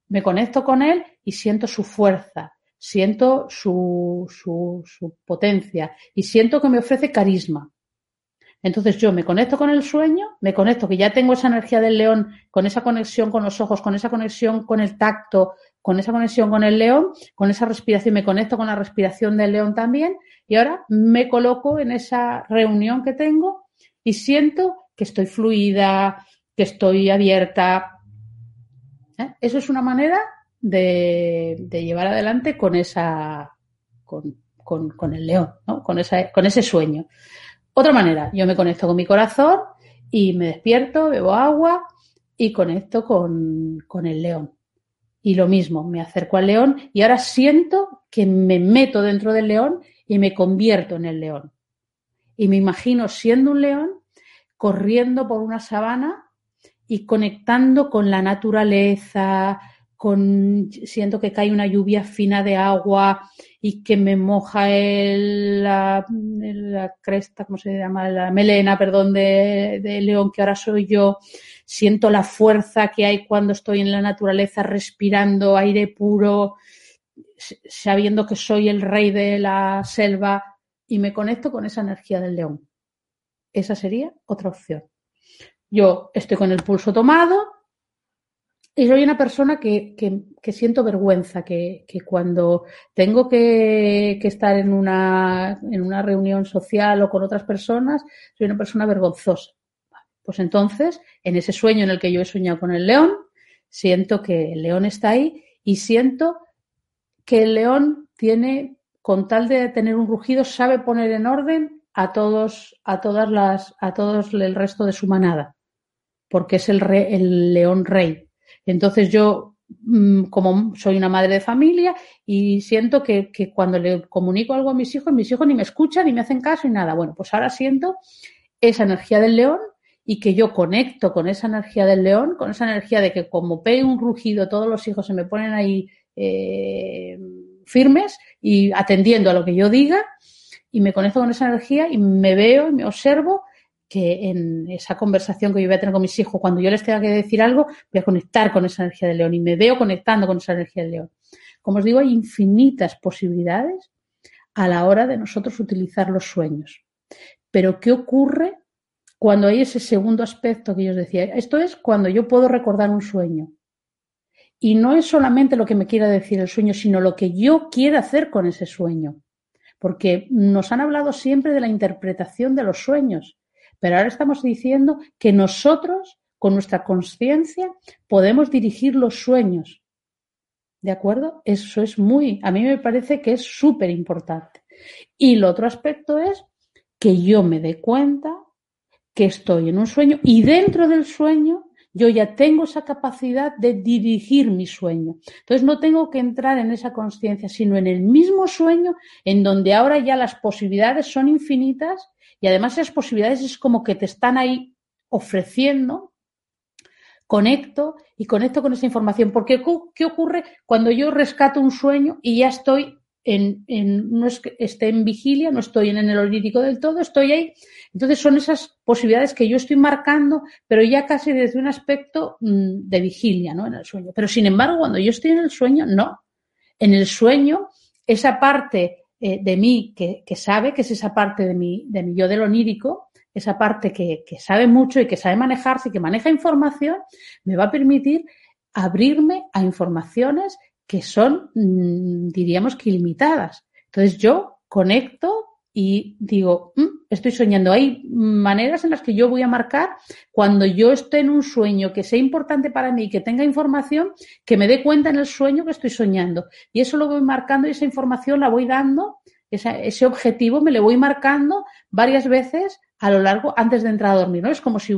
me conecto con él y siento su fuerza, siento su, su potencia y siento que me ofrece carisma. Entonces yo me conecto con el sueño, me conecto que ya tengo esa energía del león, con esa conexión con los ojos, con esa conexión con el tacto, con esa conexión con el león, con esa respiración, me conecto con la respiración del león también y ahora me coloco en esa reunión que tengo y siento que estoy fluida, que estoy abierta. ¿Eh? Eso es una manera de, llevar adelante con esa, con, el león, ¿no? con, esa, con ese sueño. Otra manera, yo me conecto con mi corazón y me despierto, bebo agua y conecto con, el león. Y lo mismo, me acerco al león y ahora siento que me meto dentro del león y me convierto en el león. Y me imagino siendo un león, corriendo por una sabana y conectando con la naturaleza, con siento que cae una lluvia fina de agua y que me moja el, la, cresta, ¿cómo se llama? La melena, perdón, de, de, león que ahora soy yo. Siento la fuerza que hay cuando estoy en la naturaleza respirando aire puro, sabiendo que soy el rey de la selva y me conecto con esa energía del león. Esa sería otra opción. Yo estoy con el pulso tomado, soy una persona que, que, siento vergüenza, que, que cuando tengo que, estar en una, en una reunión social o con otras personas, soy una persona vergonzosa. Pues entonces, en ese sueño en el que yo he soñado con el león, siento que el león está ahí y siento que el león tiene, con tal de tener un rugido, sabe poner en orden a todos, a todas las, a todos el resto de su manada. porque es el, el león rey. Entonces yo, mm, como soy una madre de familia y siento que, que, cuando le comunico algo a mis hijos, mis hijos ni me escuchan, ni me hacen caso, y nada. Bueno, pues ahora siento esa energía del león y que yo conecto con esa energía del león, con esa energía de que como pegue un rugido, todos los hijos se me ponen ahí eh, firmes y atendiendo a lo que yo diga y me conecto con esa energía y me veo y me observo que en esa conversación que yo voy a tener con mis hijos, cuando yo les tenga que decir algo, voy a conectar con esa energía del león y me veo conectando con esa energía del león. Como os digo, hay infinitas posibilidades a la hora de nosotros utilizar los sueños. Pero ¿qué ocurre cuando hay ese segundo aspecto que yo os decía? Esto es cuando yo puedo recordar un sueño. Y no es solamente lo que me quiera decir el sueño, sino lo que yo quiero hacer con ese sueño. Porque nos han hablado siempre de la interpretación de los sueños, pero ahora estamos diciendo que nosotros, con nuestra conciencia, podemos dirigir los sueños. ¿De acuerdo? Eso es muy, a mí me parece que es súper importante. Y el otro aspecto es que yo me dé cuenta que estoy en un sueño y dentro del sueño yo ya tengo esa capacidad de dirigir mi sueño. Entonces no tengo que entrar en esa conciencia, sino en el mismo sueño en donde ahora ya las posibilidades son infinitas y además esas posibilidades es como que te están ahí ofreciendo. Conecto y conecto con esa información. Porque ¿qué ocurre cuando yo rescato un sueño y ya estoy en, no es que esté en vigilia, no estoy en el onírico del todo, estoy ahí. Entonces son esas posibilidades que yo estoy marcando, pero ya casi desde un aspecto mm, de vigilia, ¿no? En el sueño. Pero sin embargo, cuando yo estoy en el sueño, no. En el sueño, esa parte eh, de mí que, sabe, que es esa parte de mi, de mi yo del onírico, esa parte que, que sabe mucho y que sabe manejarse y que maneja información, me va a permitir abrirme a informaciones que son, mm, diríamos que ilimitadas. Entonces yo conecto y digo, mm, estoy soñando. Hay maneras en las que yo voy a marcar cuando yo esté en un sueño que sea importante para mí, que tenga información, que me dé cuenta en el sueño que estoy soñando. Y eso lo voy marcando y esa información la voy dando, ese objetivo me lo voy marcando varias veces a lo largo antes de entrar a dormir, ¿no? Es como si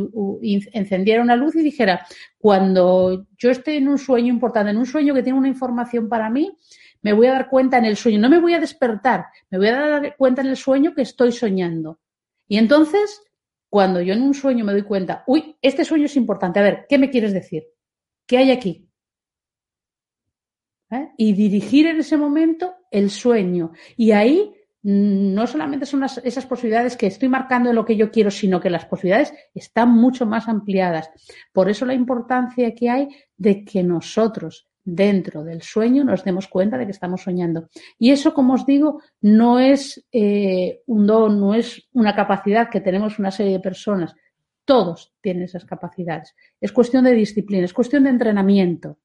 encendiera una luz y dijera, cuando yo esté en un sueño importante, en un sueño que tiene una información para mí, me voy a dar cuenta en el sueño, no me voy a despertar, me voy a dar cuenta en el sueño que estoy soñando. Y entonces, cuando yo en un sueño me doy cuenta, uy, este sueño es importante, a ver, ¿qué me quieres decir? ¿Qué hay aquí? ¿Eh? Y dirigir en ese momento el sueño. Y ahí no solamente son esas posibilidades que estoy marcando en lo que yo quiero, sino que las posibilidades están mucho más ampliadas. Por eso la importancia que hay de que nosotros dentro del sueño nos demos cuenta de que estamos soñando. Y eso, como os digo, no es eh, un don, no es una capacidad que tenemos una serie de personas. Todos tienen esas capacidades. Es cuestión de disciplina, es cuestión de entrenamiento.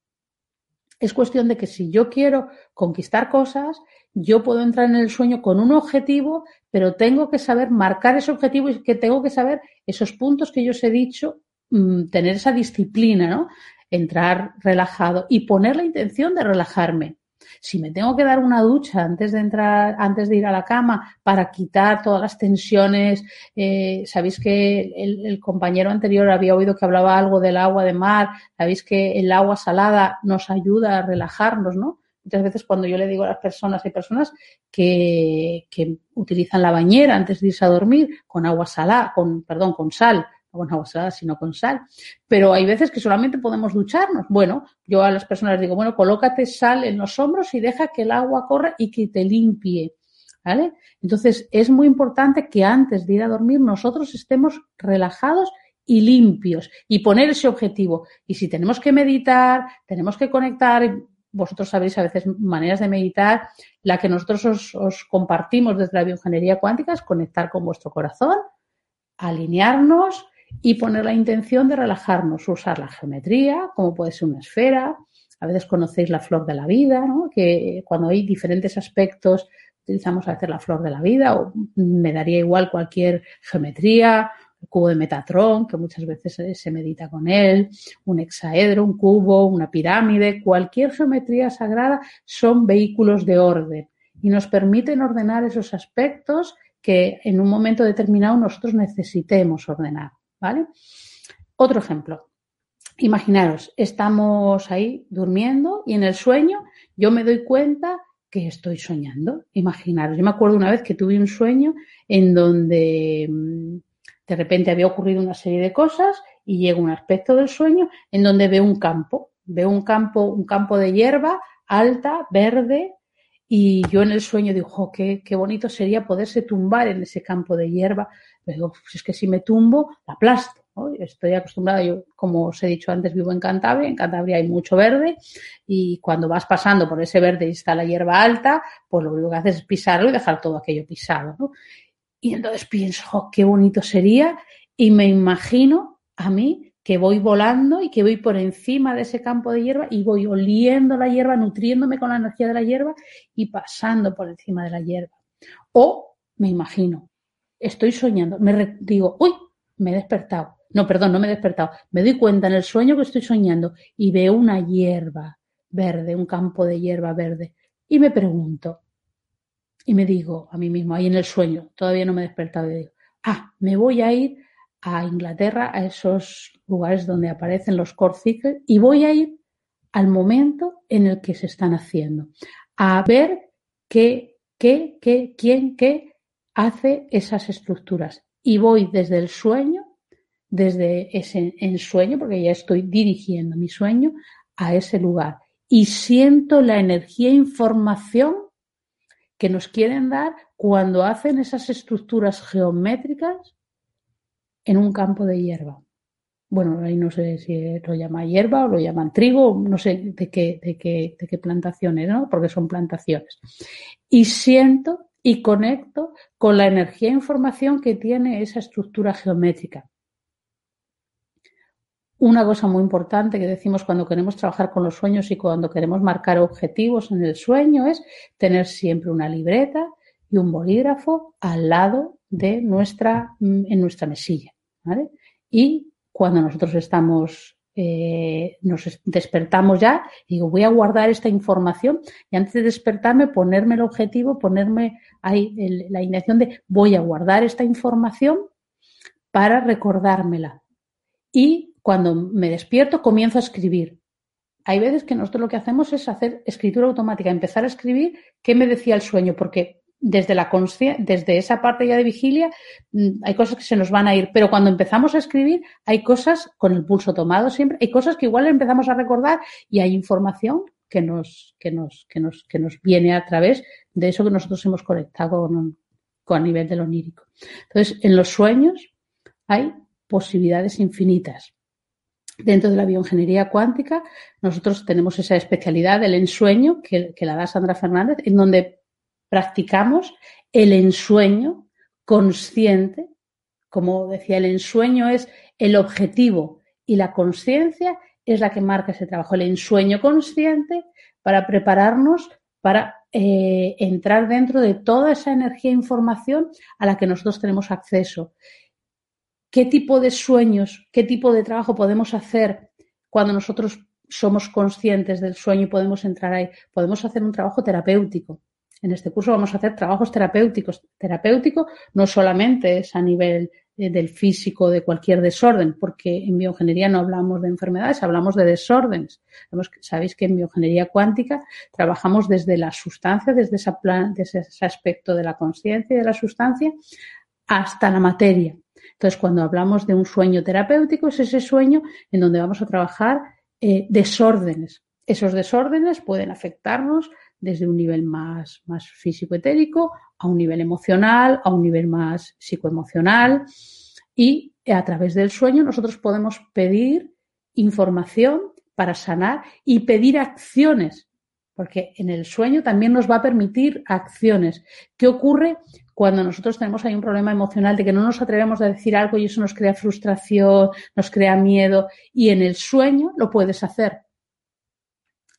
Es cuestión de que si yo quiero conquistar cosas, yo puedo entrar en el sueño con un objetivo, pero tengo que saber marcar ese objetivo y que tengo que saber esos puntos que yo os he dicho, mm, tener esa disciplina, ¿no? Entrar relajado y poner la intención de relajarme. Si me tengo que dar una ducha antes de entrar, antes de ir a la cama para quitar todas las tensiones, eh, sabéis que el, el, compañero anterior había oído que hablaba algo del agua de mar, sabéis que el agua salada nos ayuda a relajarnos, ¿no? Muchas veces cuando yo le digo a las personas, hay personas que, que utilizan la bañera antes de irse a dormir con agua salada, con, perdón, con sal, con agua salada, sino con sal. Pero hay veces que solamente podemos ducharnos. Bueno, yo a las personas les digo, bueno, colócate sal en los hombros y deja que el agua corra y que te limpie. ¿Vale? Entonces, es muy importante que antes de ir a dormir nosotros estemos relajados y limpios y poner ese objetivo. Y si tenemos que meditar, tenemos que conectar, vosotros sabéis a veces maneras de meditar, la que nosotros os, compartimos desde la bioingeniería cuántica es conectar con vuestro corazón, alinearnos y poner la intención de relajarnos, usar la geometría, como puede ser una esfera, a veces conocéis la flor de la vida, ¿no? que cuando hay diferentes aspectos utilizamos a veces la flor de la vida o me daría igual cualquier geometría cubo de Metatron, que muchas veces se medita con él, un hexaedro, un cubo, una pirámide, cualquier geometría sagrada son vehículos de orden y nos permiten ordenar esos aspectos que en un momento determinado nosotros necesitemos ordenar, ¿vale? otro ejemplo. Imaginaros, estamos ahí durmiendo y en el sueño yo me doy cuenta que estoy soñando. Imaginaros, yo me acuerdo una vez que tuve un sueño en donde mm, de repente había ocurrido una serie de cosas y llega un aspecto del sueño en donde veo un campo, veo un campo, un campo de hierba alta, verde, y yo en el sueño digo, qué, qué, bonito sería poderse tumbar en ese campo de hierba. Pero pues es que si me tumbo, la aplasto. Estoy acostumbrada, yo como os he dicho antes, vivo en Cantabria, en Cantabria hay mucho verde y cuando vas pasando por ese verde y está la hierba alta, pues lo único que haces es pisarlo y dejar todo aquello pisado. Y entonces pienso, qué bonito sería y me imagino a mí que voy volando y que voy por encima de ese campo de hierba y voy oliendo la hierba, nutriéndome con la energía de la hierba y pasando por encima de la hierba. O me imagino, estoy soñando, me digo, uy, me he despertado. No, perdón, no me he despertado. Me doy cuenta en el sueño que estoy soñando y veo una hierba verde, un campo de hierba verde. Y me pregunto, y me digo a mí mismo, ahí en el sueño, todavía no me he despertado, y digo, ah, me voy a ir a Inglaterra, a esos lugares donde aparecen los core y voy a ir al momento en el que se están haciendo, a ver qué, qué, qué, quién, qué hace esas estructuras. Y voy desde el sueño, desde ese ensueño, porque ya estoy dirigiendo mi sueño, a ese lugar. Y siento la energía e información que nos quieren dar cuando hacen esas estructuras geométricas en un campo de hierba. Bueno, ahí no sé si lo llama hierba o lo llaman trigo, no sé de qué, de qué, de qué plantaciones, ¿no? Porque son plantaciones. Y siento y conecto con la energía e información que tiene esa estructura geométrica. Una cosa muy importante que decimos cuando queremos trabajar con los sueños y cuando queremos marcar objetivos en el sueño es tener siempre una libreta y un bolígrafo al lado de nuestra, en nuestra mesilla. Y cuando nosotros estamos, eh, nos despertamos ya, digo, voy a guardar esta información y antes de despertarme ponerme el objetivo, ponerme ahí la intención de voy a guardar esta información para recordármela. Y cuando me despierto comienzo a escribir. Hay veces que nosotros lo que hacemos es hacer escritura automática, empezar a escribir qué me decía el sueño, porque desde la desde esa parte ya de vigilia, mm, hay cosas que se nos van a ir, pero cuando empezamos a escribir, hay cosas con el pulso tomado siempre, hay cosas que igual empezamos a recordar y hay información que nos, que nos, que nos, que nos viene a través de eso que nosotros hemos conectado con, con a nivel del onírico. Entonces, en los sueños hay posibilidades infinitas. Dentro de la bioingeniería cuántica, nosotros tenemos esa especialidad del ensueño que, que la da Sandra Fernández, en donde practicamos el ensueño consciente. Como decía, el ensueño es el objetivo y la conciencia es la que marca ese trabajo. El ensueño consciente para prepararnos para eh, entrar dentro de toda esa energía e información a la que nosotros tenemos acceso. ¿Qué tipo de sueños, qué tipo de trabajo podemos hacer cuando nosotros somos conscientes del sueño y podemos entrar ahí? Podemos hacer un trabajo terapéutico. En este curso vamos a hacer trabajos terapéuticos. Terapéutico no solamente es a nivel eh, del físico de cualquier desorden, porque en bioingeniería no hablamos de enfermedades, hablamos de desórdenes. Sabéis que en bioingeniería cuántica trabajamos desde la sustancia, desde, ese aspecto de la conciencia y de la sustancia, hasta la materia. Entonces, cuando hablamos de un sueño terapéutico, es ese sueño en donde vamos a trabajar eh, desórdenes. Esos desórdenes pueden afectarnos desde un nivel más, físico-etérico a un nivel emocional, a un nivel más psicoemocional y a través del sueño nosotros podemos pedir información para sanar y pedir acciones, porque en el sueño también nos va a permitir acciones. ¿Qué ocurre cuando nosotros tenemos ahí un problema emocional de que no nos atrevemos a decir algo y eso nos crea frustración, nos crea miedo y en el sueño lo puedes hacer?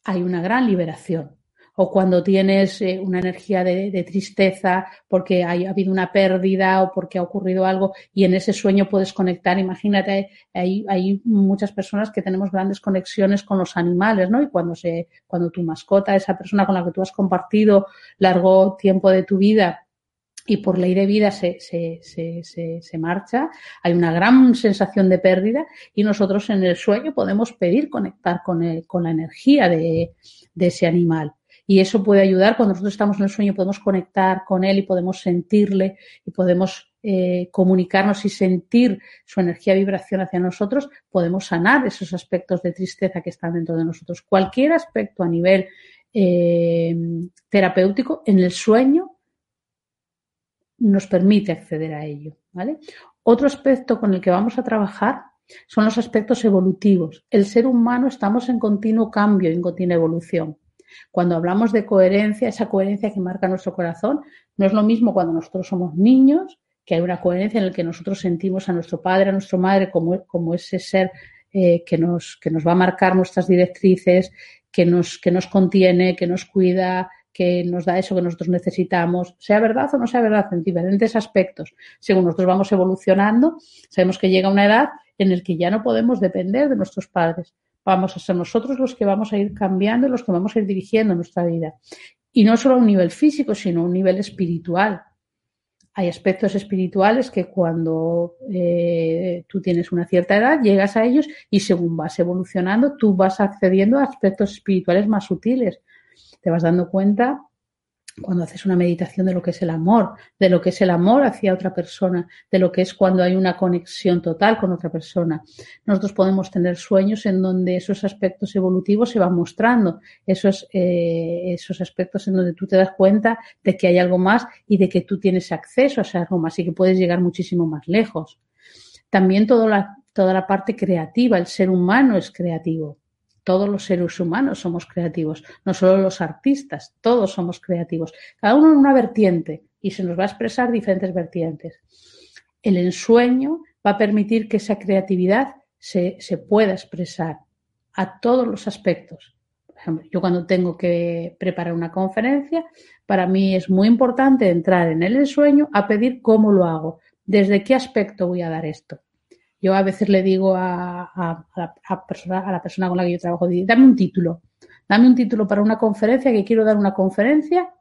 Hay una gran liberación o cuando tienes eh, una energía de, tristeza porque ha habido una pérdida o porque ha ocurrido algo y en ese sueño puedes conectar. Imagínate, hay, hay muchas personas que tenemos grandes conexiones con los animales, ¿no? Y cuando se, cuando tu mascota, esa persona con la que tú has compartido largo tiempo de tu vida, y por ley de vida se, se, se, se, marcha, hay una gran sensación de pérdida y nosotros en el sueño podemos pedir conectar con, el, con la energía de, de, ese animal. Y eso puede ayudar, cuando nosotros estamos en el sueño podemos conectar con él y podemos sentirle y podemos eh, comunicarnos y sentir su energía vibración hacia nosotros, podemos sanar esos aspectos de tristeza que están dentro de nosotros. Cualquier aspecto a nivel eh, terapéutico en el sueño nos permite acceder a ello. Otro aspecto con el que vamos a trabajar son los aspectos evolutivos. El ser humano estamos en continuo cambio, en continua evolución. Cuando hablamos de coherencia, esa coherencia que marca nuestro corazón, no es lo mismo cuando nosotros somos niños, que hay una coherencia en la que nosotros sentimos a nuestro padre, a nuestra madre como, como ese ser eh, que, nos, que nos va a marcar nuestras directrices, que nos, que nos contiene, que nos cuida, que nos da eso que nosotros necesitamos, sea verdad o no sea verdad, en diferentes aspectos. Según nosotros vamos evolucionando, sabemos que llega una edad en la que ya no podemos depender de nuestros padres. Vamos a ser nosotros los que vamos a ir cambiando los que vamos a ir dirigiendo nuestra vida. Y no solo a un nivel físico, sino a un nivel espiritual. Hay aspectos espirituales que cuando eh, tú tienes una cierta edad llegas a ellos y según vas evolucionando tú vas accediendo a aspectos espirituales más sutiles te vas dando cuenta cuando haces una meditación de lo que es el amor, de lo que es el amor hacia otra persona, de lo que es cuando hay una conexión total con otra persona. Nosotros podemos tener sueños en donde esos aspectos evolutivos se van mostrando, esos, eh, esos aspectos en donde tú te das cuenta de que hay algo más y de que tú tienes acceso a ese algo más y que puedes llegar muchísimo más lejos. También toda la, toda la parte creativa, el ser humano es creativo todos los seres humanos somos creativos, no solo los artistas, todos somos creativos, cada uno en una vertiente y se nos va a expresar diferentes vertientes. El ensueño va a permitir que esa creatividad se, se pueda expresar a todos los aspectos. Por ejemplo, yo cuando tengo que preparar una conferencia, para mí es muy importante entrar en el ensueño a pedir cómo lo hago, desde qué aspecto voy a dar esto. Yo a veces le digo a, la, persona, con la que yo trabajo, dame un título, dame un título para una conferencia, que quiero dar una conferencia,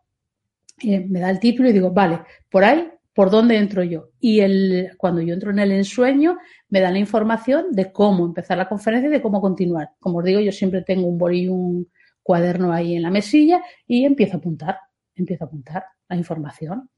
me da el título y digo, vale, por ahí, ¿por dónde entro yo? Y el, cuando yo entro en el ensueño, me da la información de cómo empezar la conferencia y de cómo continuar. Como os digo, yo siempre tengo un boli y un cuaderno ahí en la mesilla y empiezo a apuntar, empiezo a apuntar la información.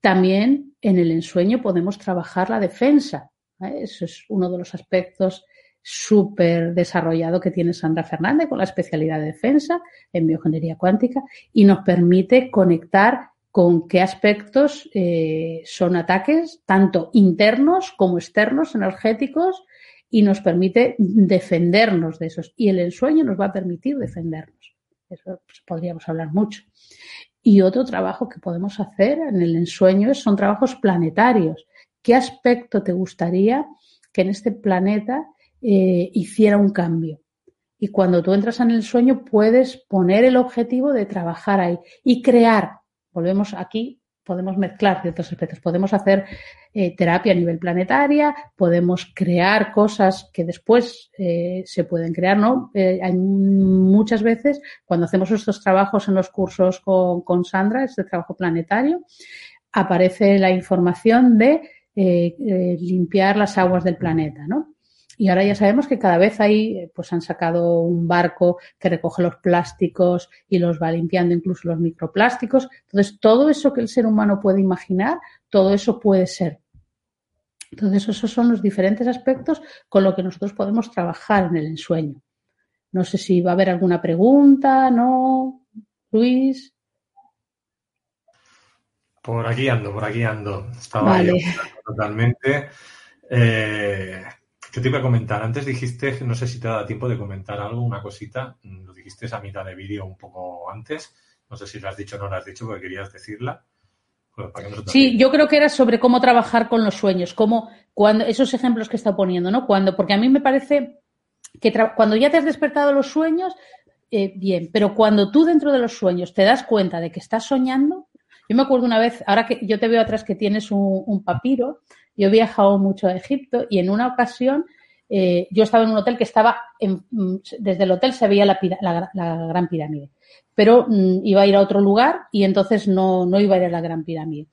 También en el ensueño podemos trabajar la defensa. Eso es uno de los aspectos súper desarrollado que tiene Sandra Fernández con la especialidad de defensa en bioingeniería cuántica y nos permite conectar con qué aspectos eh, son ataques, tanto internos como externos, energéticos, y nos permite defendernos de esos. Y el ensueño nos va a permitir defendernos. Eso pues, podríamos hablar mucho. Y otro trabajo que podemos hacer en el ensueño son trabajos planetarios. ¿Qué aspecto te gustaría que en este planeta eh, hiciera un cambio? Y cuando tú entras en el sueño puedes poner el objetivo de trabajar ahí y crear. Volvemos aquí, podemos mezclar ciertos aspectos. Podemos hacer eh, terapia a nivel planetaria, podemos crear cosas que después eh, se pueden crear, ¿no? hay muchas veces cuando hacemos estos trabajos en los cursos con, con Sandra, este trabajo planetario, aparece la información de eh, eh, limpiar las aguas del planeta, ¿no? Y ahora ya sabemos que cada vez hay, eh, pues han sacado un barco que recoge los plásticos y los va limpiando incluso los microplásticos. Entonces, todo eso que el ser humano puede imaginar, todo eso puede ser. Entonces, esos son los diferentes aspectos con los que nosotros podemos trabajar en el ensueño. No sé si va a haber alguna pregunta, ¿no? Luis. Por aquí ando, por aquí ando. Estaba vale. totalmente. Eh, ¿Qué te iba a comentar? Antes dijiste, no sé si te da tiempo de comentar algo, una cosita. Lo dijiste a mitad de vídeo un poco antes. No sé si lo has dicho o no lo has dicho porque querías decirla. sí, yo creo que era sobre cómo trabajar con los sueños, cómo cuando esos ejemplos que está poniendo, ¿no? Cuando, porque a mí me parece que cuando ya te has despertado los sueños, eh, bien, pero cuando tú dentro de los sueños te das cuenta de que estás soñando, yo me acuerdo una vez, ahora que yo te veo atrás que tienes un, papiro, yo he viajado mucho a Egipto y en una ocasión eh, yo estaba en un hotel que estaba, en, desde el hotel se veía la, Gran Pirámide. pero mm, iba a ir a otro lugar y entonces no, no iba a ir a la Gran Pirámide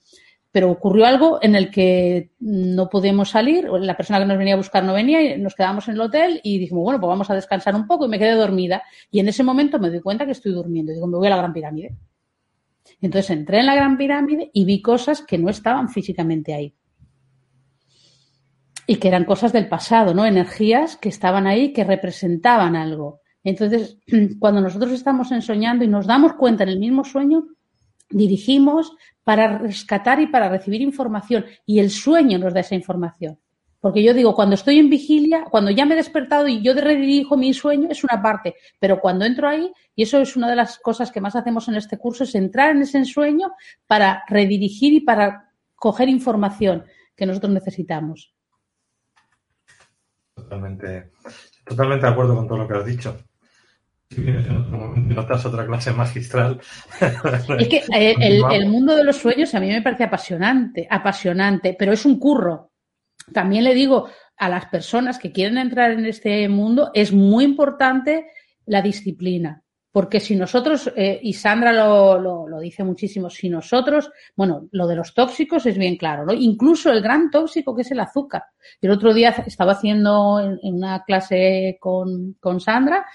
pero ocurrió algo en el que no pudimos salir, la persona que nos venía a buscar no venía y nos quedamos en el hotel y dijimos, bueno, pues vamos a descansar un poco y me quedé dormida. Y en ese momento me doy cuenta que estoy durmiendo digo, me voy a la Gran Pirámide. Entonces entré en la Gran Pirámide y vi cosas que no estaban físicamente ahí. Y que eran cosas del pasado, ¿no? Energías que estaban ahí, que representaban algo. Entonces, cuando nosotros estamos ensoñando y nos damos cuenta en el mismo sueño, dirigimos para rescatar y para recibir información y el sueño nos da esa información. Porque yo digo, cuando estoy en vigilia, cuando ya me he despertado y yo redirijo mi sueño, es una parte, pero cuando entro ahí, y eso es una de las cosas que más hacemos en este curso, es entrar en ese sueño para redirigir y para coger información que nosotros necesitamos. Totalmente, totalmente de acuerdo con todo lo que has dicho notas otra clase magistral. Es que eh, el, mundo de los sueños a mí me parece apasionante, apasionante, pero es un curro. También le digo a las personas que quieren entrar en este mundo, es muy importante la disciplina. Porque si nosotros, eh, y Sandra lo, lo, dice muchísimo, si nosotros, bueno, lo de los tóxicos es bien claro, ¿no? Incluso el gran tóxico que es el azúcar. El otro día estaba haciendo en, una clase con, con Sandra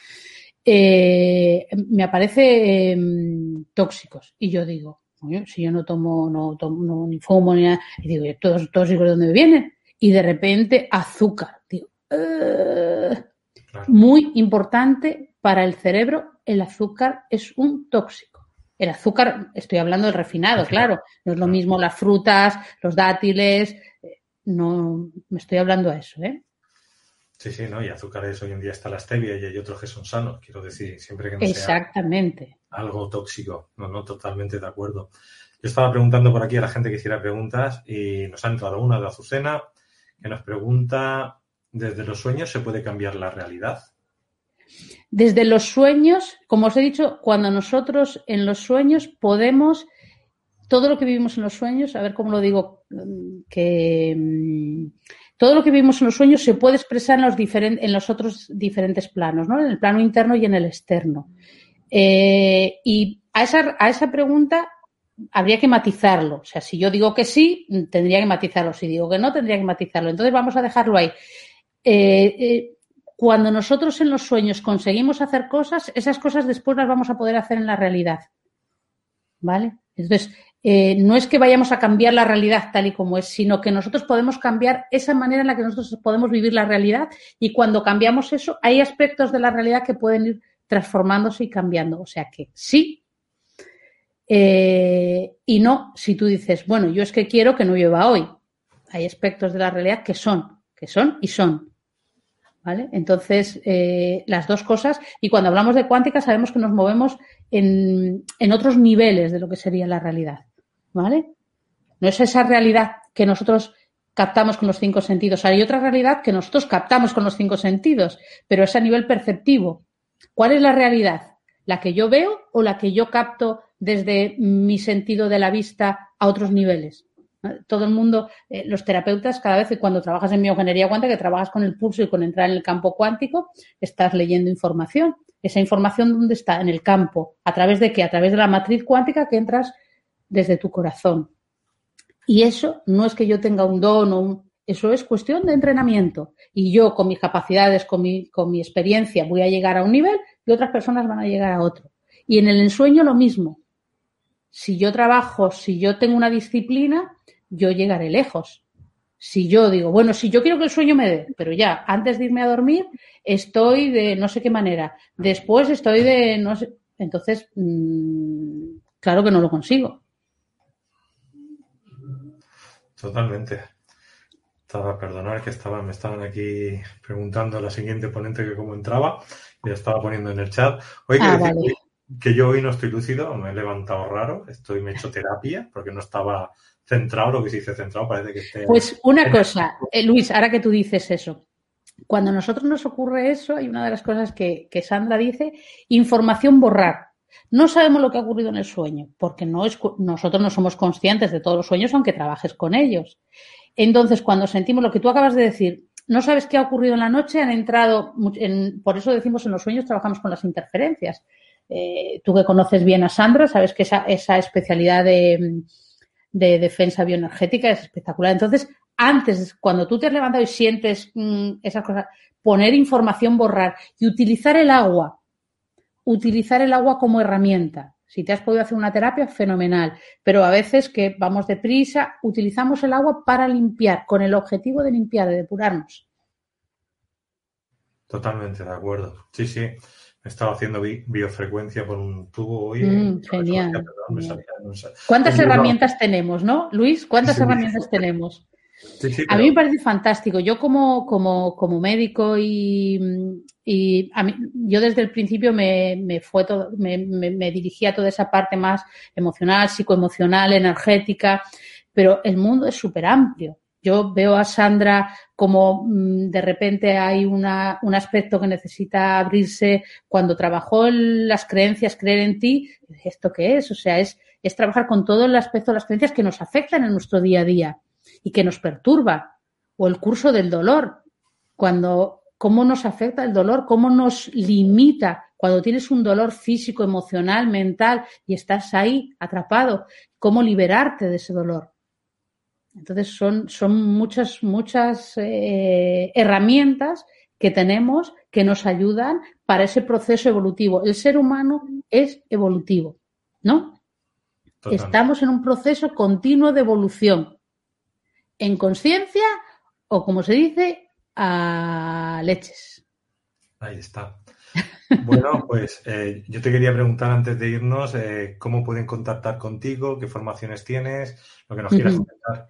eh, me aparece em, tóxicos. Y yo digo, si yo no tomo, no tomo, ni fumo, ni nada, y digo, ¿todos tóxicos de dónde vienen? Y de repente azúcar. Digo, muy importante para el cerebro, el azúcar es un tóxico. El azúcar, estoy hablando del refinado, claro. No es lo mismo las frutas, los dátiles. Eh, no, me estoy hablando a eso, ¿eh? Sí, sí, ¿no? Y azúcares hoy en día está la stevia y hay otros que son sanos, quiero decir, siempre que no Exactamente. sea algo tóxico. No, no, totalmente de acuerdo. Yo estaba preguntando por aquí a la gente que hiciera preguntas y nos ha entrado una de Azucena que nos pregunta, ¿desde los sueños se puede cambiar la realidad? Desde los sueños, como os he dicho, cuando nosotros en los sueños podemos, todo lo que vivimos en los sueños, a ver cómo lo digo, que mm, todo lo que vivimos en los sueños se puede expresar en los, en los otros diferentes planos, ¿no? En el plano interno y en el externo. Eh, y a esa, a esa pregunta habría que matizarlo. O sea, si yo digo que sí, tendría que matizarlo. Si digo que no, tendría que matizarlo. Entonces vamos a dejarlo ahí. Eh, eh, cuando nosotros en los sueños conseguimos hacer cosas, esas cosas después las vamos a poder hacer en la realidad. ¿Vale? Entonces, eh, no es que vayamos a cambiar la realidad tal y como es, sino que nosotros podemos cambiar esa manera en la que nosotros podemos vivir la realidad y cuando cambiamos eso, hay aspectos de la realidad que pueden ir transformándose y cambiando. O sea que sí eh, y no si tú dices, bueno, yo es que quiero que no llueva hoy. Hay aspectos de la realidad que son, que son y son. ¿Vale? Entonces, eh, las dos cosas, y cuando hablamos de cuántica sabemos que nos movemos en, en otros niveles de lo que sería la realidad. ¿vale? No es esa realidad que nosotros captamos con los cinco sentidos. Hay otra realidad que nosotros captamos con los cinco sentidos, pero es a nivel perceptivo. ¿Cuál es la realidad? ¿La que yo veo o la que yo capto desde mi sentido de la vista a otros niveles? Todo el mundo, eh, los terapeutas, cada vez que cuando trabajas en bioingeniería cuántica, que trabajas con el pulso y con entrar en el campo cuántico, estás leyendo información. Esa información, ¿dónde está? En el campo. ¿A través de qué? A través de la matriz cuántica que entras desde tu corazón. Y eso no es que yo tenga un don o un... Eso es cuestión de entrenamiento. Y yo, con mis capacidades, con mi, con mi experiencia, voy a llegar a un nivel y otras personas van a llegar a otro. Y en el ensueño lo mismo. Si yo trabajo, si yo tengo una disciplina, yo llegaré lejos. Si yo digo, bueno, si yo quiero que el sueño me dé, pero ya, antes de irme a dormir, estoy de no sé qué manera. Después estoy de no sé. Entonces, mm, claro que no lo consigo. Totalmente. Estaba, perdonar que estaba, me estaban aquí preguntando a la siguiente ponente que cómo entraba y estaba poniendo en el chat. Oye, ah, que, yo hoy no estoy lúcido, me he levantado raro, estoy, me he hecho terapia porque no estaba centrado, lo que se dice centrado, parece que esté... Pues una cosa, eh, Luis, ahora que tú dices eso, cuando a nosotros nos ocurre eso, hay una de las cosas que, que Sandra dice, información borrar. No sabemos lo que ha ocurrido en el sueño, porque no es, nosotros no somos conscientes de todos los sueños, aunque trabajes con ellos. Entonces, cuando sentimos lo que tú acabas de decir, no sabes qué ha ocurrido en la noche, han entrado, por eso decimos en los sueños trabajamos con las interferencias. Eh, tú que conoces bien a Sandra, sabes que esa, especialidad de, de, defensa bioenergética es espectacular. Entonces, antes, cuando tú te has levantado y sientes mm, esas cosas, poner información, borrar y utilizar el agua, utilizar el agua como herramienta. Si te has podido hacer una terapia, fenomenal. Pero a veces que vamos deprisa, utilizamos el agua para limpiar, con el objetivo de limpiar, de depurarnos. Totalmente de acuerdo. Sí, sí. He estado haciendo biofrecuencia por un tubo hoy. Mm, genial. ¿Cuántas herramientas tenemos, no, Luis? ¿Cuántas herramientas tenemos? A mí me parece fantástico. Yo como, como, como médico y, y a mí, yo desde el principio me, me fue todo, me, me, me dirigía a toda esa parte más emocional, psicoemocional, energética, pero el mundo es súper amplio. Yo veo a Sandra como mm, de repente hay una, un aspecto que necesita abrirse cuando trabajó las creencias, creer en ti. ¿Esto qué es? O sea, es, es trabajar con todo el aspecto de las creencias que nos afectan en nuestro día a día y que nos perturba. O el curso del dolor, cuando cómo nos afecta el dolor, cómo nos limita cuando tienes un dolor físico, emocional, mental y estás ahí atrapado, cómo liberarte de ese dolor. Entonces son, son muchas, muchas eh, herramientas que tenemos que nos ayudan para ese proceso evolutivo. El ser humano es evolutivo, ¿no? Estamos en un proceso continuo de evolución en conciencia o, como se dice, a leches. Ahí está. Bueno, pues eh, yo te quería preguntar antes de irnos eh, cómo pueden contactar contigo, qué formaciones tienes, lo que nos quieras comentar.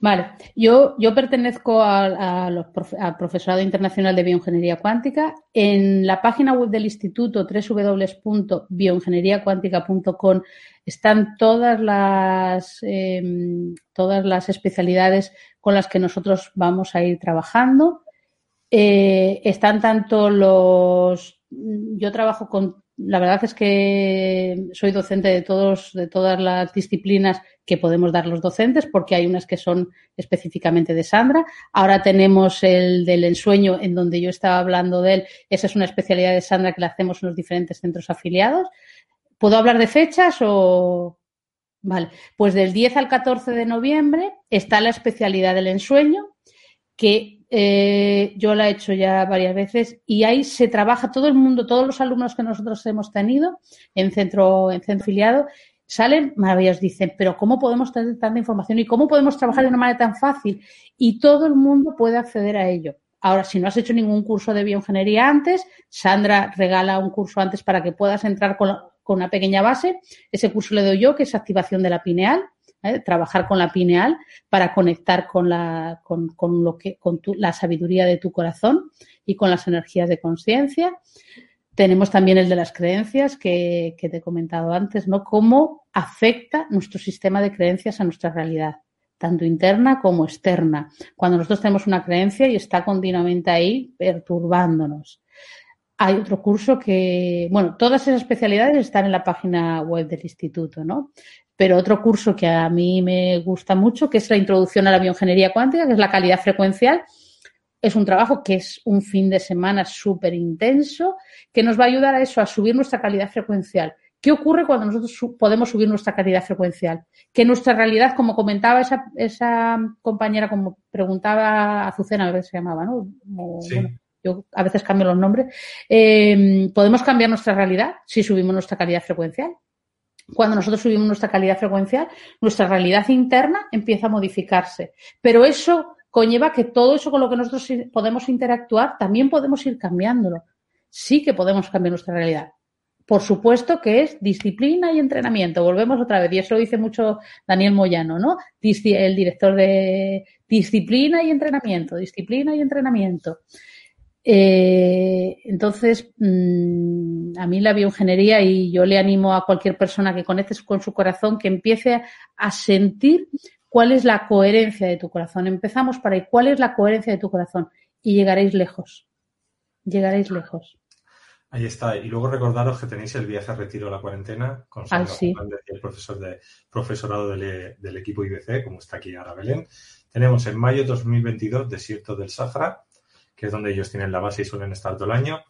Vale, yo, yo pertenezco al profesorado internacional de bioingeniería cuántica. En la página web del instituto www.bioingenieriacuántica.com están todas las, em, todas las especialidades con las que nosotros vamos a ir trabajando. Eh, están tanto los. Yo trabajo con la verdad es que soy docente de todos, de todas las disciplinas que podemos dar los docentes, porque hay unas que son específicamente de Sandra. Ahora tenemos el del ensueño, en donde yo estaba hablando de él. Esa es una especialidad de Sandra que la hacemos en los diferentes centros afiliados. ¿Puedo hablar de fechas o...? Vale, pues del 10 al 14 de noviembre está la especialidad del ensueño, que eh, yo la he hecho ya varias veces y ahí se trabaja todo el mundo, todos los alumnos que nosotros hemos tenido en centro, en centro afiliado, salen maravillosos, dicen, pero ¿cómo podemos tener tanta información y cómo podemos trabajar de una manera tan fácil? Y todo el mundo puede acceder a ello. Ahora, si no has hecho ningún curso de bioingeniería antes, Sandra regala un curso antes para que puedas entrar con, con una pequeña base. Ese curso le doy yo, que es activación de la pineal. ¿Eh? trabajar con la pineal para conectar con la, con, con lo que, con la sabiduría de tu corazón y con las energías de conciencia. Tenemos también el de las creencias que, que, te he comentado antes, ¿no? Cómo afecta nuestro sistema de creencias a nuestra realidad, tanto interna como externa. Cuando nosotros tenemos una creencia y está continuamente ahí perturbándonos. Hay otro curso que, bueno, todas esas especialidades están en la página web del instituto, ¿no? Pero otro curso que a mí me gusta mucho, que es la introducción a la bioingeniería cuántica, que es la calidad frecuencial. Es un trabajo que es un fin de semana súper intenso, que nos va a ayudar a eso, a subir nuestra calidad frecuencial. ¿Qué ocurre cuando nosotros podemos subir nuestra calidad frecuencial? Que nuestra realidad, como comentaba esa, esa compañera, como preguntaba Azucena, a veces se llamaba, ¿no? yo a veces cambio los nombres. Eh, ¿Podemos cambiar nuestra realidad si subimos nuestra calidad frecuencial? Cuando nosotros subimos nuestra calidad frecuencial, nuestra realidad interna empieza a modificarse. Pero eso conlleva que todo eso con lo que nosotros podemos interactuar, también podemos ir cambiándolo. Sí que podemos cambiar nuestra realidad. Por supuesto que es disciplina y entrenamiento. Volvemos otra vez, y eso lo dice mucho Daniel Moyano, ¿no? El director de disciplina y entrenamiento, disciplina y entrenamiento. Eh, entonces, mm, a mí la bioingeniería y yo le animo a cualquier persona que conectes con su corazón que empiece a sentir cuál es la coherencia de tu corazón. Empezamos para ahí, cuál es la coherencia de tu corazón y llegaréis lejos. Llegaréis lejos. Ahí está. Y luego recordaros que tenéis el viaje a retiro a la cuarentena con ah, el profesor de profesorado del, del, equipo IBC, como está aquí ahora Belén. Tenemos en mayo 2022 Desierto del Sahara, que es donde ellos tienen la base y suelen estar todo el año.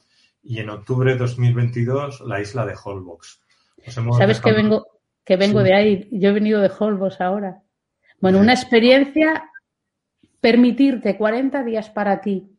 y en octubre de 2022 la isla de Holbox. ¿Sabes que vengo, que vengo de ahí? Yo he venido de Holbox ahora. Bueno, una experiencia, permitirte 40 días para ti,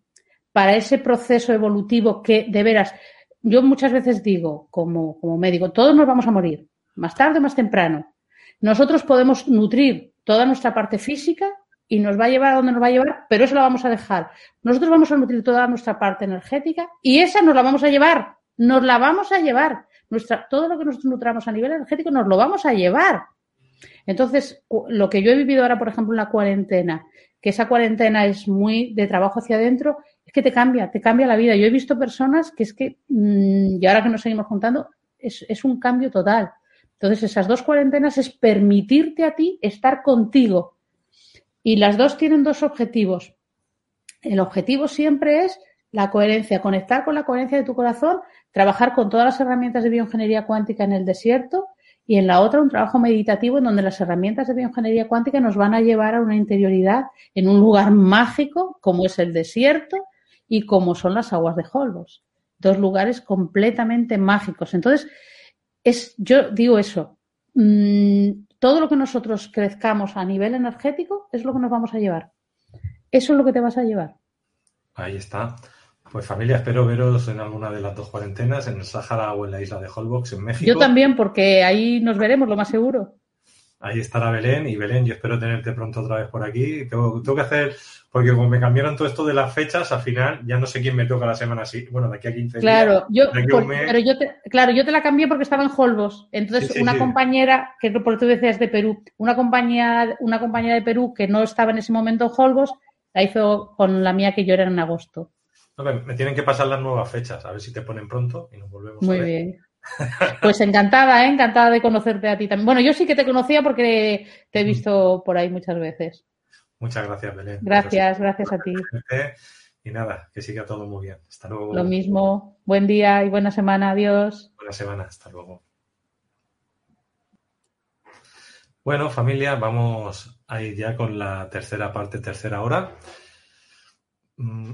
para ese proceso evolutivo que de veras, yo muchas veces digo como, como médico, todos nos vamos a morir, más tarde o más temprano. Nosotros podemos nutrir toda nuestra parte física y nos va a llevar a donde nos va a llevar, pero eso lo vamos a dejar. Nosotros vamos a nutrir toda nuestra parte energética y esa nos la vamos a llevar, nos la vamos a llevar. Nuestra, todo lo que nosotros nutramos a nivel energético nos lo vamos a llevar. Entonces, lo que yo he vivido ahora, por ejemplo, en la cuarentena, que esa cuarentena es muy de trabajo hacia adentro, es que te cambia, te cambia la vida. Yo he visto personas que es que, mm, y ahora que nos seguimos juntando, es, es un cambio total. Entonces, esas dos cuarentenas es permitirte a ti estar contigo. Y las dos tienen dos objetivos. El objetivo siempre es la coherencia, conectar con la coherencia de tu corazón, trabajar con todas las herramientas de bioingeniería cuántica en el desierto y en la otra un trabajo meditativo en donde las herramientas de bioingeniería cuántica nos van a llevar a una interioridad en un lugar mágico como es el desierto y como son las aguas de Holbox. Dos lugares completamente mágicos. Entonces, es, yo digo eso, mm, todo lo que nosotros crezcamos a nivel energético es lo que nos vamos a llevar. Eso es lo que te vas a llevar. Ahí está. Pues familia, espero veros en alguna de las dos cuarentenas, en el Sáhara o en la isla de Holbox, en México. Yo también, porque ahí nos veremos, lo más seguro. Ahí estará Belén y Belén, yo espero tenerte pronto otra vez por aquí. Tengo, que hacer, porque como me cambiaron todo esto de las fechas, al final ya no sé quién me toca la semana así. Bueno, de aquí a 15 claro, días. Yo, pero yo te, claro, yo te la cambié porque estaba en Holbox. Entonces, una compañera, que por tú decías de Perú, una compañera, una compañera de Perú que no estaba en ese momento en Holbox, la hizo con la mía que yo era en agosto me tienen que pasar las nuevas fechas, a ver si te ponen pronto y nos volvemos Muy a ver. bien. Pues encantada, ¿eh? encantada de conocerte a ti también. Bueno, yo sí que te conocía porque te he visto por ahí muchas veces. Muchas gracias, Belén. Gracias, gracias a ti. Y nada, que siga todo muy bien. Hasta luego. Lo mismo. Buen día y buena semana. Adiós. Buena semana. Hasta luego. Bueno, familia, vamos a ir ya con la tercera parte, tercera hora. Mm,